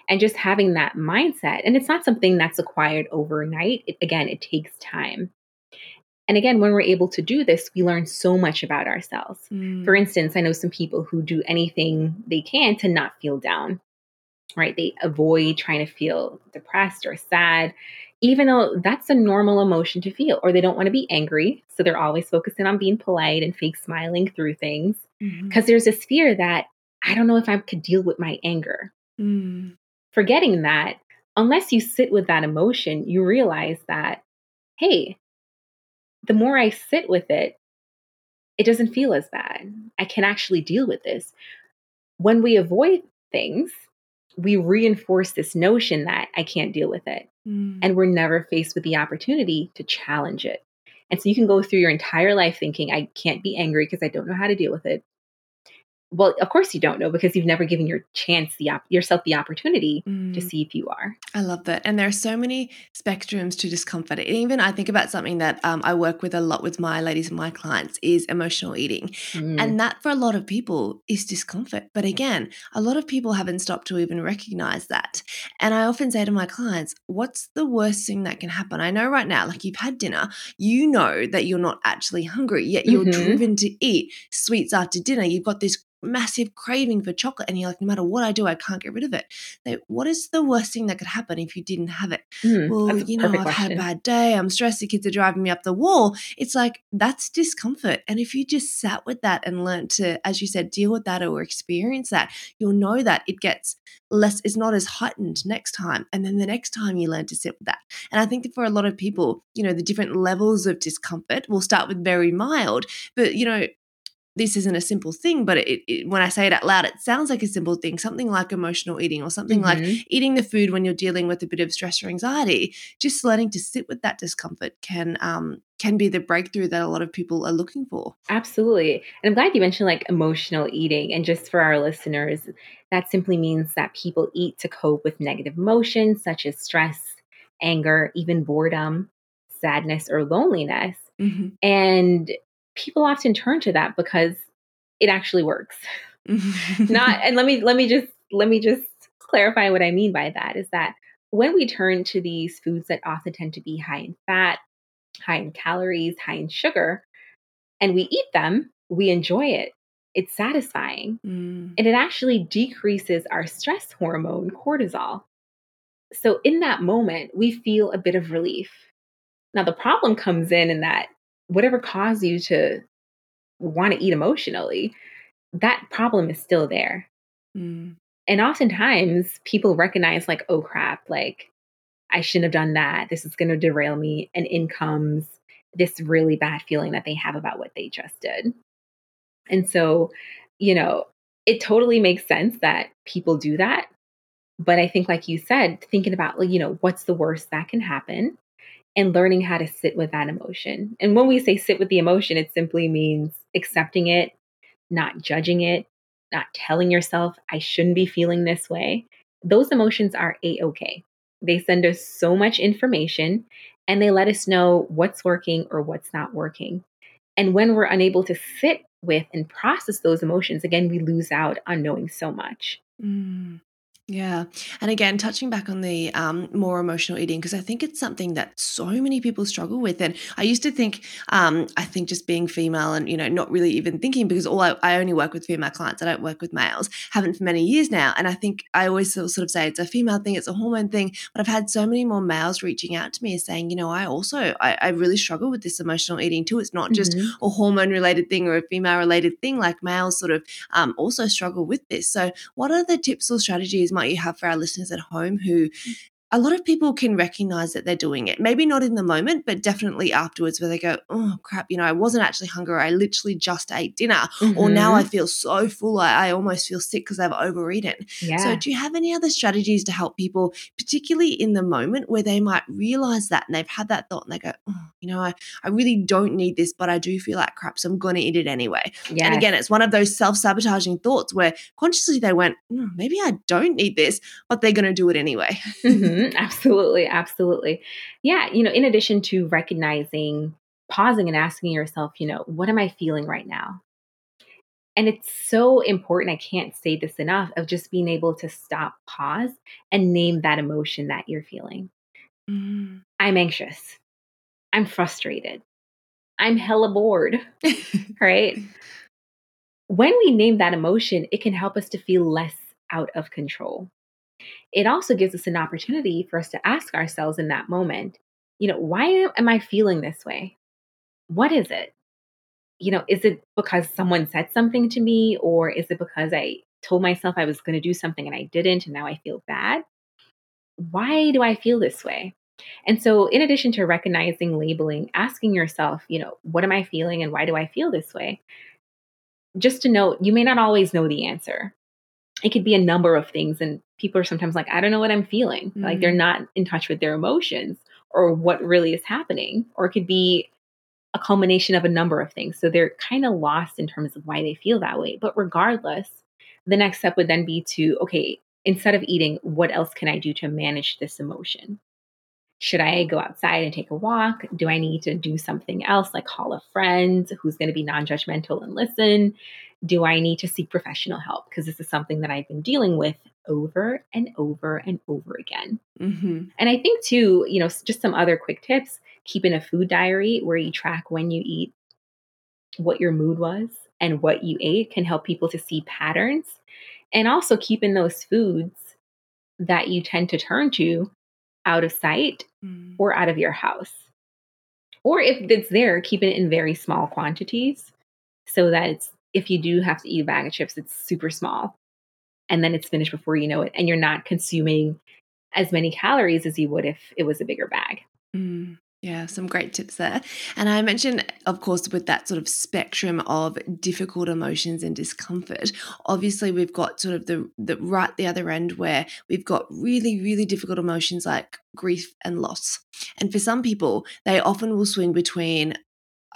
And just having that mindset, and it's not something that's acquired overnight. It, again, it takes time. And again, when we're able to do this, we learn so much about ourselves. Mm. For instance, I know some people who do anything they can to not feel down, right? They avoid trying to feel depressed or sad, even though that's a normal emotion to feel, or they don't want to be angry. So they're always focusing on being polite and fake smiling through things because mm-hmm. there's this fear that I don't know if I could deal with my anger. Mm. Forgetting that, unless you sit with that emotion, you realize that, hey, the more I sit with it, it doesn't feel as bad. I can actually deal with this. When we avoid things, we reinforce this notion that I can't deal with it. Mm. And we're never faced with the opportunity to challenge it. And so you can go through your entire life thinking, I can't be angry because I don't know how to deal with it well of course you don't know because you've never given your chance the op- yourself the opportunity mm. to see if you are. I love that. And there are so many spectrums to discomfort and even i think about something that um, i work with a lot with my ladies and my clients is emotional eating. Mm. and that for a lot of people is discomfort. But again a lot of people haven't stopped to even recognize that. And i often say to my clients what's the worst thing that can happen? I know right now like you've had dinner you know that you're not actually hungry yet you're mm-hmm. driven to eat sweets after dinner. You've got this massive craving for chocolate and you're like no matter what i do i can't get rid of it. Like, what is the worst thing that could happen if you didn't have it? Mm, well you know i've question. had a bad day i'm stressed the kids are driving me up the wall. It's like that's discomfort and if you just sat with that and learned to as you said deal with that or experience that you'll know that it gets less it's not as heightened next time and then the next time you learn to sit with that. And i think that for a lot of people you know the different levels of discomfort will start with very mild but you know this isn't a simple thing, but it, it, when I say it out loud, it sounds like a simple thing, something like emotional eating or something mm-hmm. like eating the food when you're dealing with a bit of stress or anxiety. Just learning to sit with that discomfort can um, can be the breakthrough that a lot of people are looking for. Absolutely. And I'm glad you mentioned like emotional eating. And just for our listeners, that simply means that people eat to cope with negative emotions such as stress, anger, even boredom, sadness, or loneliness. Mm-hmm. And people often turn to that because it actually works. Not and let me let me just let me just clarify what I mean by that is that when we turn to these foods that often tend to be high in fat, high in calories, high in sugar, and we eat them, we enjoy it. It's satisfying. Mm. And it actually decreases our stress hormone, cortisol. So in that moment, we feel a bit of relief. Now, the problem comes in in that whatever caused you to want to eat emotionally, that problem is still there. Mm. And oftentimes people recognize, like, oh crap, like I shouldn't have done that. This is going to derail me. And in comes this really bad feeling that they have about what they just did. And so, you know, it totally makes sense that people do that. But I think, like you said, thinking about, you know, what's the worst that can happen? And learning how to sit with that emotion. And when we say sit with the emotion, it simply means accepting it, not judging it, not telling yourself, I shouldn't be feeling this way. Those emotions are a okay. They send us so much information and they let us know what's working or what's not working. And when we're unable to sit with and process those emotions, again, we lose out on knowing so much. Mm. Yeah. And again, touching back on the um, more emotional eating, because I think it's something that so many people struggle with. And I used to think, um, I think just being female and, you know, not really even thinking because all I, I, only work with female clients, I don't work with males, haven't for many years now. And I think I always sort of say it's a female thing, it's a hormone thing. But I've had so many more males reaching out to me saying, you know, I also, I, I really struggle with this emotional eating too. It's not just mm-hmm. a hormone related thing or a female related thing, like males sort of um, also struggle with this. So, what are the tips or strategies? Might you have for our listeners at home who a lot of people can recognize that they're doing it. Maybe not in the moment, but definitely afterwards, where they go, Oh crap, you know, I wasn't actually hungry. I literally just ate dinner. Mm-hmm. Or now I mm-hmm. feel so full, I, I almost feel sick because I've overeaten. Yeah. So, do you have any other strategies to help people, particularly in the moment where they might realize that and they've had that thought and they go, Oh, you know, I, I really don't need this, but I do feel like crap. So, I'm going to eat it anyway. Yes. And again, it's one of those self sabotaging thoughts where consciously they went, oh, Maybe I don't need this, but they're going to do it anyway. Mm-hmm. Mm-hmm, absolutely, absolutely. Yeah, you know, in addition to recognizing, pausing and asking yourself, you know, what am I feeling right now? And it's so important, I can't say this enough, of just being able to stop, pause, and name that emotion that you're feeling. Mm. I'm anxious. I'm frustrated. I'm hella bored, right? When we name that emotion, it can help us to feel less out of control. It also gives us an opportunity for us to ask ourselves in that moment, you know, why am I feeling this way? What is it? You know, is it because someone said something to me, or is it because I told myself I was going to do something and I didn't, and now I feel bad? Why do I feel this way? And so, in addition to recognizing, labeling, asking yourself, you know, what am I feeling and why do I feel this way? Just to note, you may not always know the answer. It could be a number of things. And people are sometimes like, I don't know what I'm feeling. Mm-hmm. Like they're mm-hmm. not in touch with their emotions or what really is happening. Or it could be a culmination of a number of things. So they're kind of lost in terms of why they feel that way. But regardless, the next step would then be to, okay, instead of eating, what else can I do to manage this emotion? Should I go outside and take a walk? Do I need to do something else like call a friend who's going to be non judgmental and listen? Do I need to seek professional help? Because this is something that I've been dealing with over and over and over again. Mm-hmm. And I think, too, you know, just some other quick tips keeping a food diary where you track when you eat, what your mood was, and what you ate can help people to see patterns. And also keeping those foods that you tend to turn to out of sight mm. or out of your house. Or if it's there, keeping it in very small quantities so that it's, if you do have to eat a bag of chips, it's super small and then it's finished before you know it. And you're not consuming as many calories as you would if it was a bigger bag. Mm. Yeah, some great tips there. And I mentioned, of course, with that sort of spectrum of difficult emotions and discomfort, obviously we've got sort of the, the right the other end where we've got really, really difficult emotions like grief and loss. And for some people, they often will swing between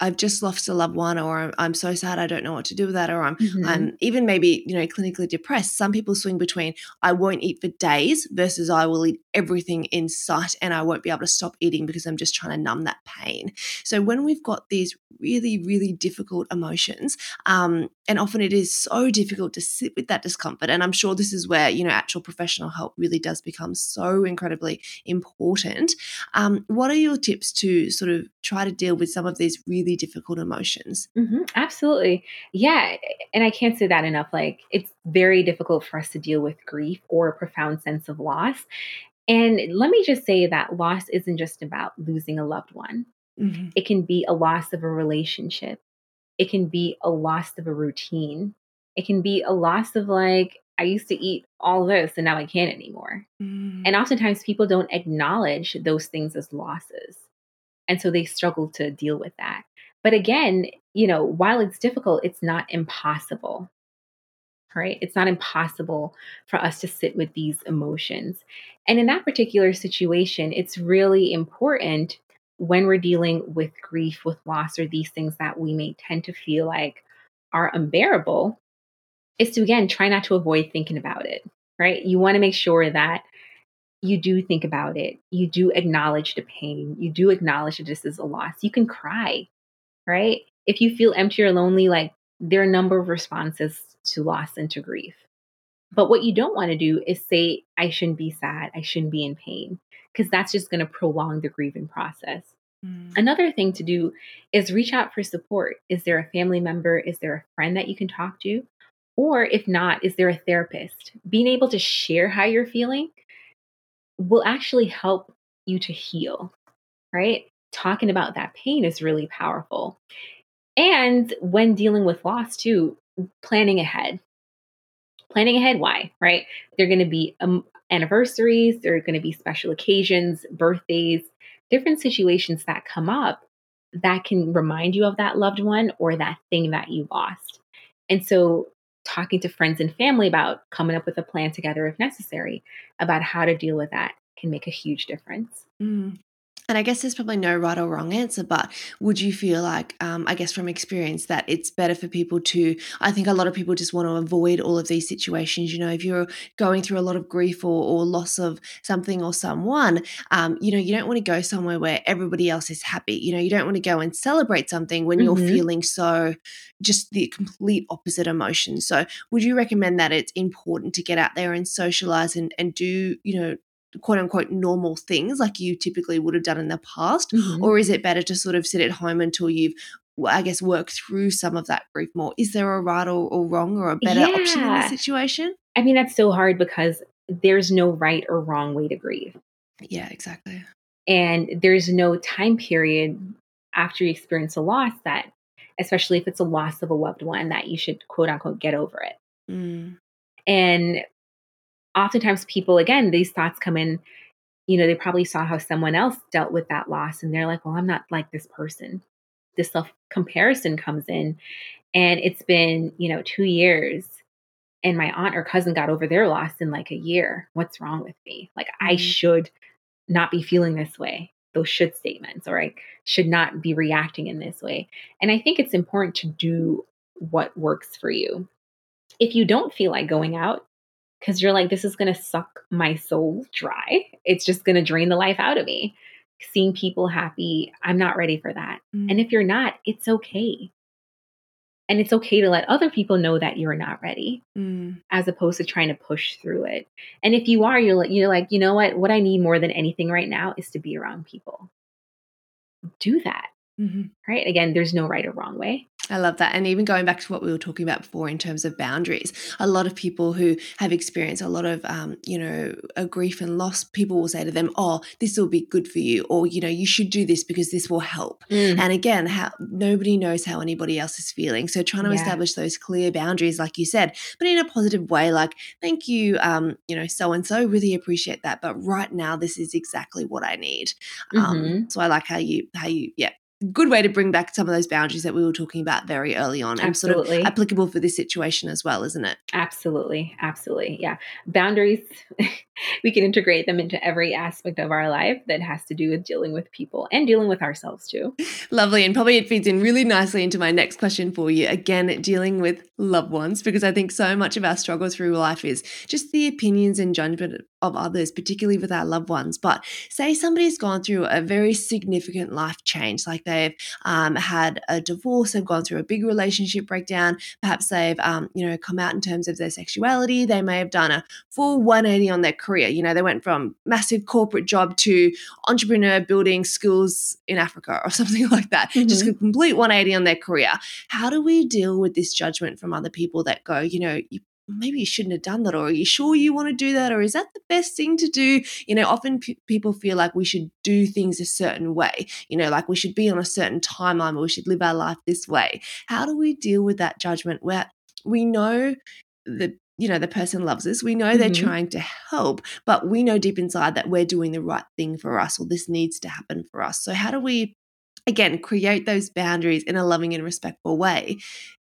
I've just lost a loved one, or I'm so sad I don't know what to do with that, or I'm mm-hmm. I'm even maybe you know clinically depressed. Some people swing between I won't eat for days versus I will eat everything in sight and I won't be able to stop eating because I'm just trying to numb that pain. So when we've got these really really difficult emotions, um, and often it is so difficult to sit with that discomfort, and I'm sure this is where you know actual professional help really does become so incredibly important. Um, what are your tips to sort of try to deal with some of these really really difficult emotions. Mm-hmm, absolutely. Yeah. And I can't say that enough. Like, it's very difficult for us to deal with grief or a profound sense of loss. And let me just say that loss isn't just about losing a loved one, mm-hmm. it can be a loss of a relationship, it can be a loss of a routine, it can be a loss of like, I used to eat all this and now I can't anymore. Mm. And oftentimes people don't acknowledge those things as losses. And so they struggle to deal with that. But again, you know, while it's difficult, it's not impossible. Right? It's not impossible for us to sit with these emotions. And in that particular situation, it's really important when we're dealing with grief, with loss, or these things that we may tend to feel like are unbearable, is to again try not to avoid thinking about it, right? You want to make sure that you do think about it. You do acknowledge the pain. You do acknowledge that this is a loss. You can cry right? If you feel empty or lonely, like there are a number of responses to loss and to grief. But what you don't want to do is say, I shouldn't be sad, I shouldn't be in pain, because that's just going to prolong the grieving process. Mm. Another thing to do is reach out for support. Is there a family member? Is there a friend that you can talk to? Or if not, is there a therapist? Being able to share how you're feeling will actually help you to heal, right? Talking about that pain is really powerful. And when dealing with loss, too, planning ahead. Planning ahead, why, right? There are going to be um, anniversaries, there are going to be special occasions, birthdays, different situations that come up that can remind you of that loved one or that thing that you lost. And so, talking to friends and family about coming up with a plan together if necessary about how to deal with that can make a huge difference. Mm. And I guess there's probably no right or wrong answer, but would you feel like, um, I guess from experience, that it's better for people to? I think a lot of people just want to avoid all of these situations. You know, if you're going through a lot of grief or, or loss of something or someone, um, you know, you don't want to go somewhere where everybody else is happy. You know, you don't want to go and celebrate something when mm-hmm. you're feeling so just the complete opposite emotion. So, would you recommend that it's important to get out there and socialize and, and do, you know, quote unquote normal things like you typically would have done in the past? Mm-hmm. Or is it better to sort of sit at home until you've I guess work through some of that grief more. Is there a right or, or wrong or a better yeah. option in the situation? I mean, that's so hard because there's no right or wrong way to grieve. Yeah, exactly. And there's no time period after you experience a loss that, especially if it's a loss of a loved one, that you should quote unquote get over it. Mm. And oftentimes people again these thoughts come in you know they probably saw how someone else dealt with that loss and they're like well i'm not like this person. This self comparison comes in and it's been you know 2 years and my aunt or cousin got over their loss in like a year. What's wrong with me? Like mm-hmm. i should not be feeling this way. Those should statements or i should not be reacting in this way. And i think it's important to do what works for you. If you don't feel like going out because you're like, this is going to suck my soul dry. It's just going to drain the life out of me. Seeing people happy, I'm not ready for that. Mm. And if you're not, it's okay. And it's okay to let other people know that you're not ready, mm. as opposed to trying to push through it. And if you are, you're like, you're like, you know what? What I need more than anything right now is to be around people. Do that. Mm-hmm. Right? Again, there's no right or wrong way. I love that. And even going back to what we were talking about before in terms of boundaries, a lot of people who have experienced a lot of, um, you know, a grief and loss, people will say to them, oh, this will be good for you. Or, you know, you should do this because this will help. Mm. And again, how nobody knows how anybody else is feeling. So trying to yeah. establish those clear boundaries, like you said, but in a positive way, like, thank you, um, you know, so and so, really appreciate that. But right now, this is exactly what I need. Um, mm-hmm. Um, so I like how you, how you, yeah, good way to bring back some of those boundaries that we were talking about very early on and absolutely. sort of applicable for this situation as well, isn't it? Absolutely. Absolutely. Yeah. Boundaries, we can integrate them into every aspect of our life that has to do with dealing with people and dealing with ourselves too. Lovely. And probably it feeds in really nicely into my next question for you. Again, dealing with loved ones, because I think so much of our struggle through life is just the opinions and judgment of others, particularly with our loved ones. But say somebody's gone through a very significant life change, like they've um, had a divorce, they've gone through a big relationship breakdown, perhaps they've, um, you know, come out in terms of their sexuality, they may have done a full 180 on their career. You know, they went from massive corporate job to entrepreneur building schools in Africa or something like that, mm-hmm. just a complete 180 on their career. How do we deal with this judgment from other people that go, you know, you maybe you shouldn't have done that or are you sure you want to do that? or is that the best thing to do? You know often p- people feel like we should do things a certain way you know like we should be on a certain timeline or we should live our life this way. How do we deal with that judgment where we know that you know the person loves us we know they're mm-hmm. trying to help but we know deep inside that we're doing the right thing for us or this needs to happen for us? So how do we again create those boundaries in a loving and respectful way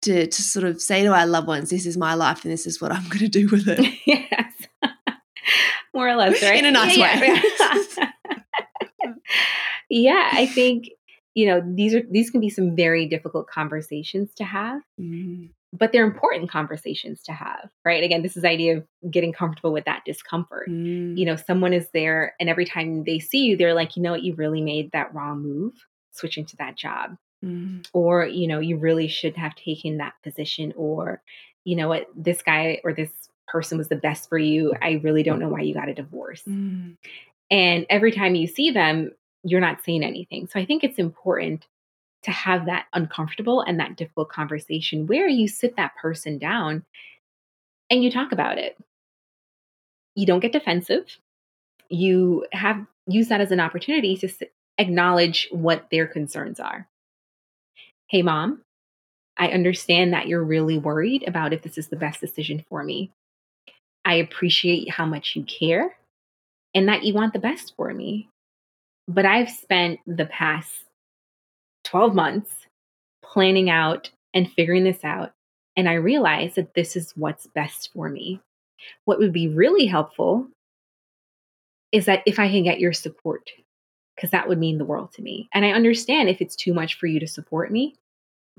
to to sort of say to our loved ones, "This is my life, and this is what I'm going to do with it." yes, more or less, right? In a nice yeah, way. Yeah. yeah, I think you know these are these can be some very difficult conversations to have. Mm. But they're important conversations to have, right? Again, this is the idea of getting comfortable with that discomfort. Mm. You know, someone is there, and every time they see you, they're like, you know what, you really made that wrong move switching to that job mm. or you know you really should have taken that position or you know what this guy or this person was the best for you i really don't know why you got a divorce. Mm. and every time you see them you're not saying anything. So i think it's important to have that uncomfortable and that difficult conversation where you sit that person down and you talk about it. You don't get defensive. You have use that as an opportunity to acknowledge what their concerns are Hey, mom, I understand that you're really worried about if this is the best decision for me. I appreciate how much you care and that you want the best for me. But I've spent the past 12 months planning out and figuring this out. And I realize that this is what's best for me. What would be really helpful is that if I can get your support, because that would mean the world to me. And I understand if it's too much for you to support me,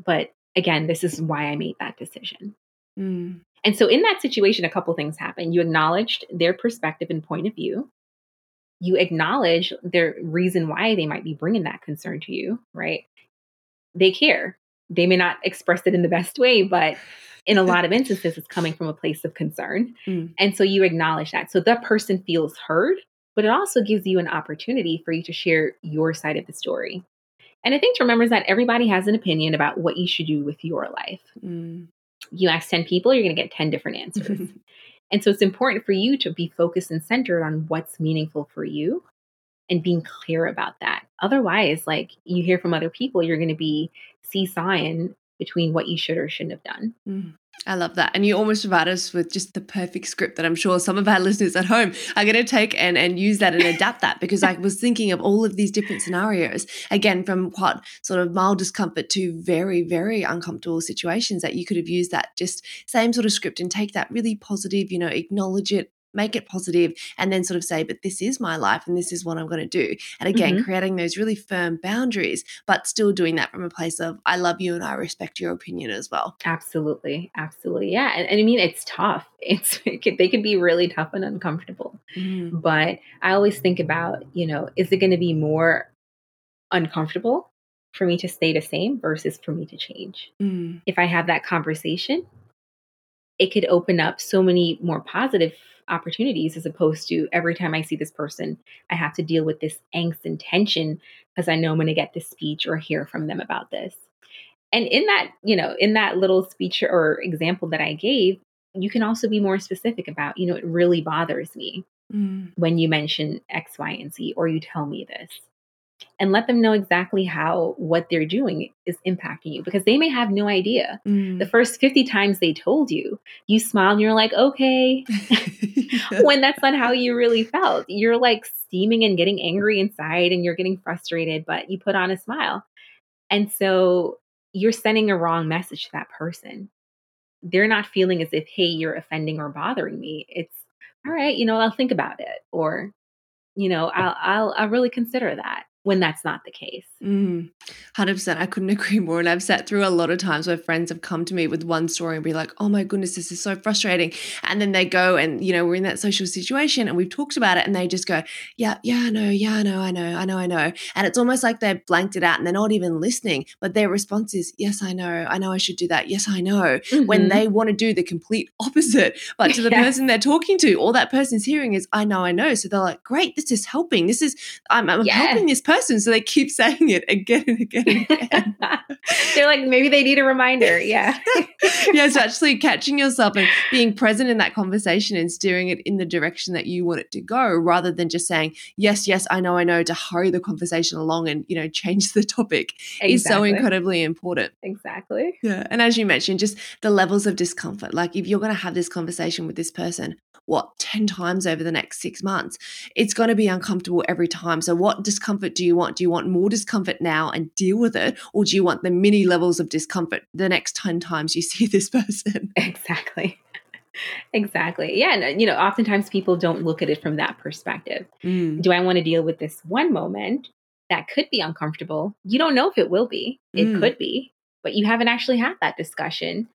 but again, this is why I made that decision. Mm. And so in that situation, a couple things happen. You acknowledged their perspective and point of view. You acknowledge their reason why they might be bringing that concern to you, right? They care. They may not express it in the best way, but in a lot of instances, it's coming from a place of concern. Mm. And so you acknowledge that. So that person feels heard, but it also gives you an opportunity for you to share your side of the story. And I think to remember is that everybody has an opinion about what you should do with your life. Mm. You ask 10 people, you're going to get 10 different answers. and so it's important for you to be focused and centered on what's meaningful for you and being clear about that. Otherwise, like you hear from other people, you're going to be seesawing between what you should or shouldn't have done. Mm. I love that. And you almost provide us with just the perfect script that I'm sure some of our listeners at home are going to take and, and use that and adapt that because I was thinking of all of these different scenarios, again, from what sort of mild discomfort to very, very uncomfortable situations that you could have used that just same sort of script and take that really positive, you know, acknowledge it, make it positive and then sort of say, but this is my life and this is what I'm going to do. And again, mm-hmm. creating those really firm boundaries, but still doing that from a place of, I love you and I respect your opinion as well. Absolutely. Absolutely. Yeah. And, and I mean, it's tough. It's, it could, they can be really tough and uncomfortable. Mm-hmm. But I always think about, you know, is it going to be more uncomfortable for me to stay the same versus for me to change? Mm. If I have that conversation, it could open up so many more positive opportunities as opposed to every time I see this person, I have to deal with this angst and tension because I know I'm going to get this speech or hear from them about this. And in that, you know, in that little speech or example that I gave, you can also be more specific about, you know, it really bothers me mm. when you mention X, Y, and Z, or you tell me this and let them know exactly how what they're doing is impacting you because they may have no idea. Mm. The first 50 times they told you, you smiled and you're like, okay. when that's not how you really felt. You're like steaming and getting angry inside and you're getting frustrated, but you put on a smile. And so you're sending a wrong message to that person. They're not feeling as if, hey, you're offending or bothering me. It's all right, you know, I'll think about it. Or, you know, I'll I'll I'll really consider that when that's not the case. Mm, 100%. I couldn't agree more. And I've sat through a lot of times where friends have come to me with one story and be like, oh my goodness, this is so frustrating. And then they go and, you know, we're in that social situation and we've talked about it and they just go, yeah, yeah, I know, yeah, I know, I know, I know, I know. And it's almost like they've blanked it out and they're not even listening, but their response is, yes, I know, I know I should do that. Yes, I know. Mm-hmm. When they want to do the complete opposite. But to the yeah. person they're talking to, all that person's hearing is, I know, I know. So they're like, great, this is helping. This is, I'm, I'm yeah. helping this person person. So they keep saying it again and again and again. They're like, maybe they need a reminder. Yeah. yeah. So actually catching yourself and being present in that conversation and steering it in the direction that you want it to go rather than just saying, yes, yes, I know, I know, to hurry the conversation along and, you know, change the topic exactly. is so incredibly important. Exactly. Yeah. And as you mentioned, just the levels of discomfort. Like if you're going to have this conversation with this person, what 10 times over the next six months it's going to be uncomfortable every time so what discomfort do you want do you want more discomfort now and deal with it? Or do you want the mini levels of discomfort the next 10 times you see this person? Exactly. Exactly. Yeah and you know oftentimes people don't look at it from that perspective. Mm. do i want to deal with this one moment that could be uncomfortable? You don't know if it will be. It mm. could be but you haven't actually had that discussion.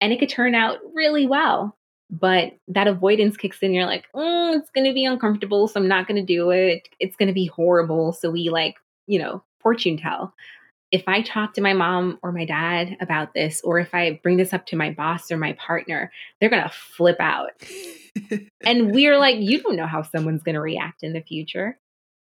And it could turn out really well but that avoidance kicks in. You're like, mm, it's going to be uncomfortable, so I'm not going to do it. It's going to be horrible. So we like, you know, fortune tell. If I talk to my mom or my dad about this, or if I bring this up to my boss or my partner, they're going to flip out. and we're like, you don't know how someone's going to react in the future.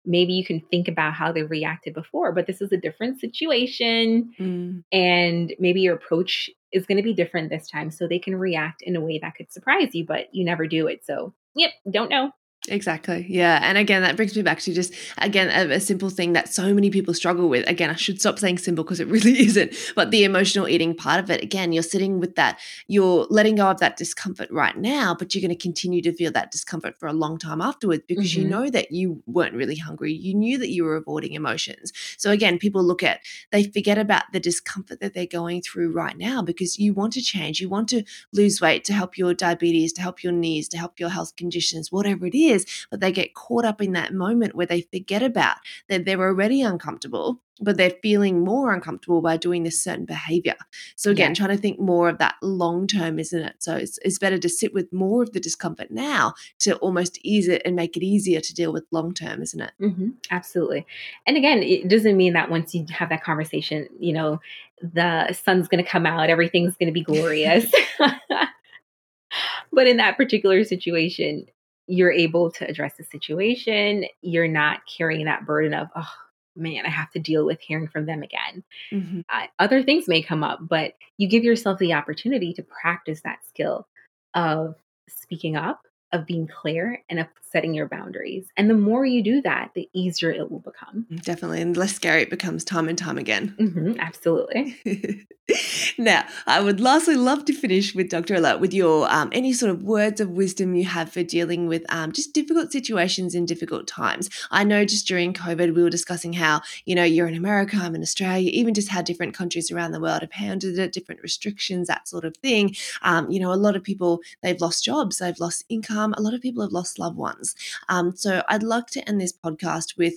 Maybe you can think about how they reacted before, but this is a different situation. Mm. And maybe your approach is going to be different this time. So they can react in a way that could surprise you, but you never do it. So, yep, don't know. Exactly. Yeah. And again, that brings me back to just, again, a, a, simple thing that so many people struggle with. Again, I should stop saying simple because it really isn't, but the emotional eating part of it. Again, you're sitting with that, you're letting go of that discomfort right now, but you're going to continue to feel that discomfort for a long time afterwards because mm-hmm. you know that you weren't really hungry. You knew that you were avoiding emotions. So again, people look at, they forget about the discomfort that they're going through right now because you want to change. You want to lose weight to help your diabetes, to help your knees, to help your health conditions, whatever it is is, but they get caught up in that moment where they forget about that they're already uncomfortable but they're feeling more uncomfortable by doing this certain behavior. So again, yeah. trying to think more of that long term, isn't it? So it's, it's better to sit with more of the discomfort now to almost ease it and make it easier to deal with long term, isn't it? Mm-hmm. Absolutely. And again, it doesn't mean that once you have that conversation, you know, the sun's going to come out, everything's going to be glorious. but in that particular situation, you're able to address the situation. You're not carrying that burden of, oh, man, I have to deal with hearing from them again. Mm-hmm. Uh, other things may come up, but you give yourself the opportunity to practice that skill of speaking up, of being clear, and of setting your boundaries. And the more you do that, the easier it will become. Definitely. And less scary it becomes time and time again. Mm-hmm, absolutely. now, I would lastly love to finish with Dr. Alert with your um, any sort of words of wisdom you have for dealing with um, just difficult situations in difficult times. I know just during COVID, we were discussing how, you know, you're in America, I'm in Australia, even just how different countries around the world have handled it, different restrictions, that sort of thing. Um, you know, a lot of people, they've lost jobs, they've lost income, a lot of people have lost loved ones. Um, so I'd like to end this podcast with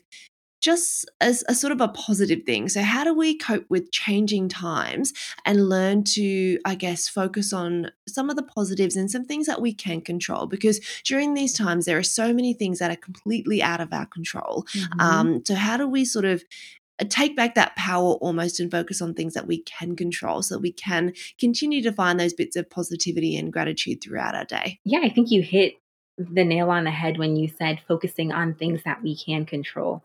just as a sort of a positive thing. So, how do we cope with changing times and learn to, I guess, focus on some of the positives and some things that we can control? Because during these times, there are so many things that are completely out of our control. Mm-hmm. Um, so, how do we sort of take back that power almost and focus on things that we can control so that we can continue to find those bits of positivity and gratitude throughout our day? Yeah, I think you hit the nail on the head when you said focusing on things that we can control.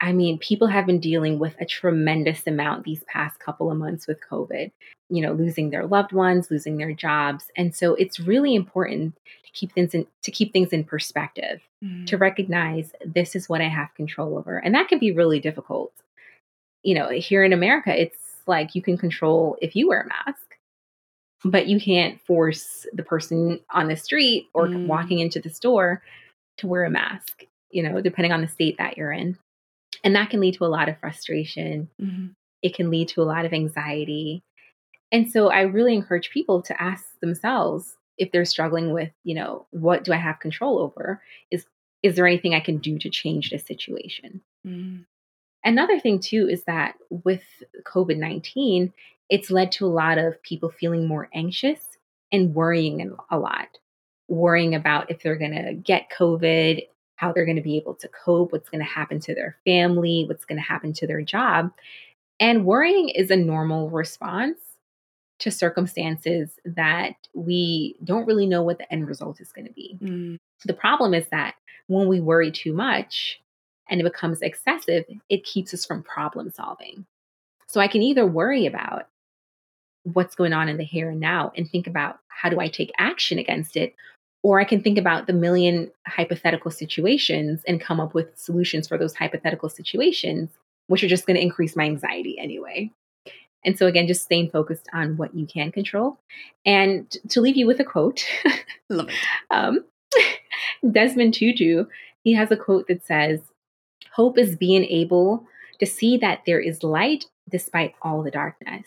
I mean, people have been dealing with a tremendous amount these past couple of months with COVID, you know, losing their loved ones, losing their jobs. And so it's really important to keep things in to keep things in perspective, mm-hmm. to recognize this is what I have control over. And that can be really difficult. You know, here in America, it's like you can control if you wear a mask but you can't force the person on the street or mm. walking into the store to wear a mask, you know, depending on the state that you're in. And that can lead to a lot of frustration. Mm-hmm. It can lead to a lot of anxiety. And so I really encourage people to ask themselves if they're struggling with, you know, what do I have control over? Is is there anything I can do to change this situation? Mm. Another thing too is that with COVID-19, it's led to a lot of people feeling more anxious and worrying a lot, worrying about if they're going to get COVID, how they're going to be able to cope, what's going to happen to their family, what's going to happen to their job. And worrying is a normal response to circumstances that we don't really know what the end result is going to be. Mm. The problem is that when we worry too much and it becomes excessive, it keeps us from problem solving. So I can either worry about what's going on in the here and now and think about how do I take action against it? Or I can think about the million hypothetical situations and come up with solutions for those hypothetical situations, which are just going to increase my anxiety anyway. And so, again, just staying focused on what you can control. And to leave you with a quote, Love it. Um, Desmond Tutu, he has a quote that says, Hope is being able to see that there is light despite all the darkness.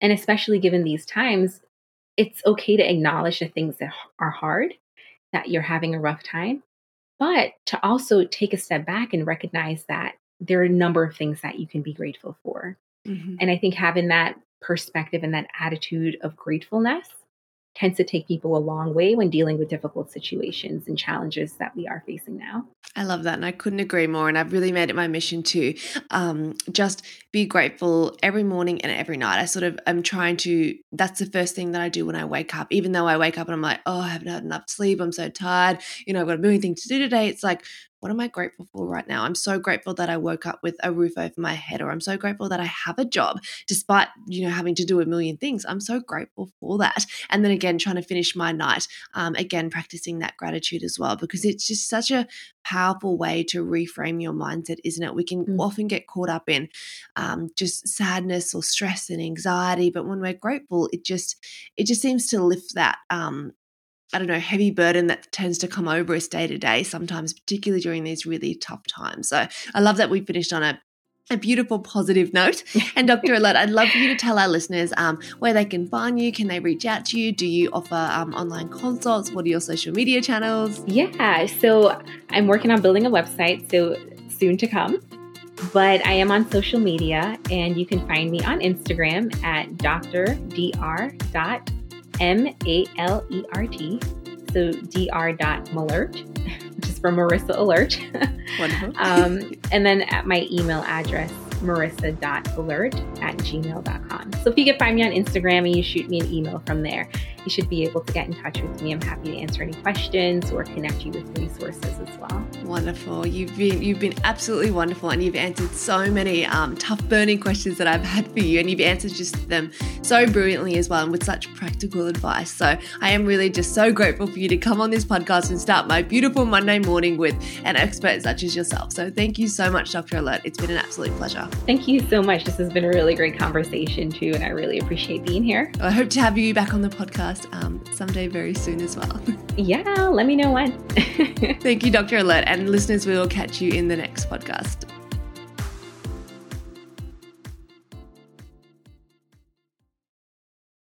And especially given these times, it's okay to acknowledge the things that are hard, that you're having a rough time, but to also take a step back and recognize that there are a number of things that you can be grateful for. Mm-hmm. And I think having that perspective and that attitude of gratefulness tends to take people a long way when dealing with difficult situations and challenges that we are facing now. I love that. And I couldn't agree more. And I've really made it my mission to um, just be grateful every morning and every night. I sort of am trying to, that's the first thing that I do when I wake up. Even though I wake up and I'm like, oh, I haven't had enough sleep. I'm so tired. You know, I've got a million things to do today. It's like, what am I grateful for right now? I'm so grateful that I woke up with a roof over my head, or I'm so grateful that I have a job despite, you know, having to do a million things. I'm so grateful for that. And then again, trying to finish my night, um, again, practicing that gratitude as well, because it's just such a powerful way to reframe your mindset, isn't it? We can mm. often get caught up in um, just sadness or stress and anxiety, but when we're grateful, it just it just seems to lift that um, I don't know, heavy burden that tends to come over us day to day, sometimes, particularly during these really tough times. So I love that we finished on a a beautiful positive note. And Dr. Alert, I'd love for you to tell our listeners um, where they can find you. Can they reach out to you? Do you offer um, online consults? What are your social media channels? Yeah, so I'm working on building a website, so soon to come. But I am on social media, and you can find me on Instagram at drdr.malert. So dr.malert, which is for Marissa Alert. Wonderful. um, and then at my email address, marissa.alert at gmail.com. So if you can find me on Instagram and you shoot me an email from there, you should be able to get in touch with me. I'm happy to answer any questions or connect you with resources as well. Wonderful. You've been you've been absolutely wonderful, and you've answered so many um, tough, burning questions that I've had for you, and you've answered just them so brilliantly as well, and with such practical advice. So I am really just so grateful for you to come on this podcast and start my beautiful Monday morning with an expert such as yourself. So thank you so much, Dr. Alert. It's been an absolute pleasure. Thank you so much. This has been a really great conversation too, and I really appreciate being here. I hope to have you back on the podcast um, someday very soon as well. yeah, let me know when. Thank you, Dr. Alert. And listeners, we will catch you in the next podcast.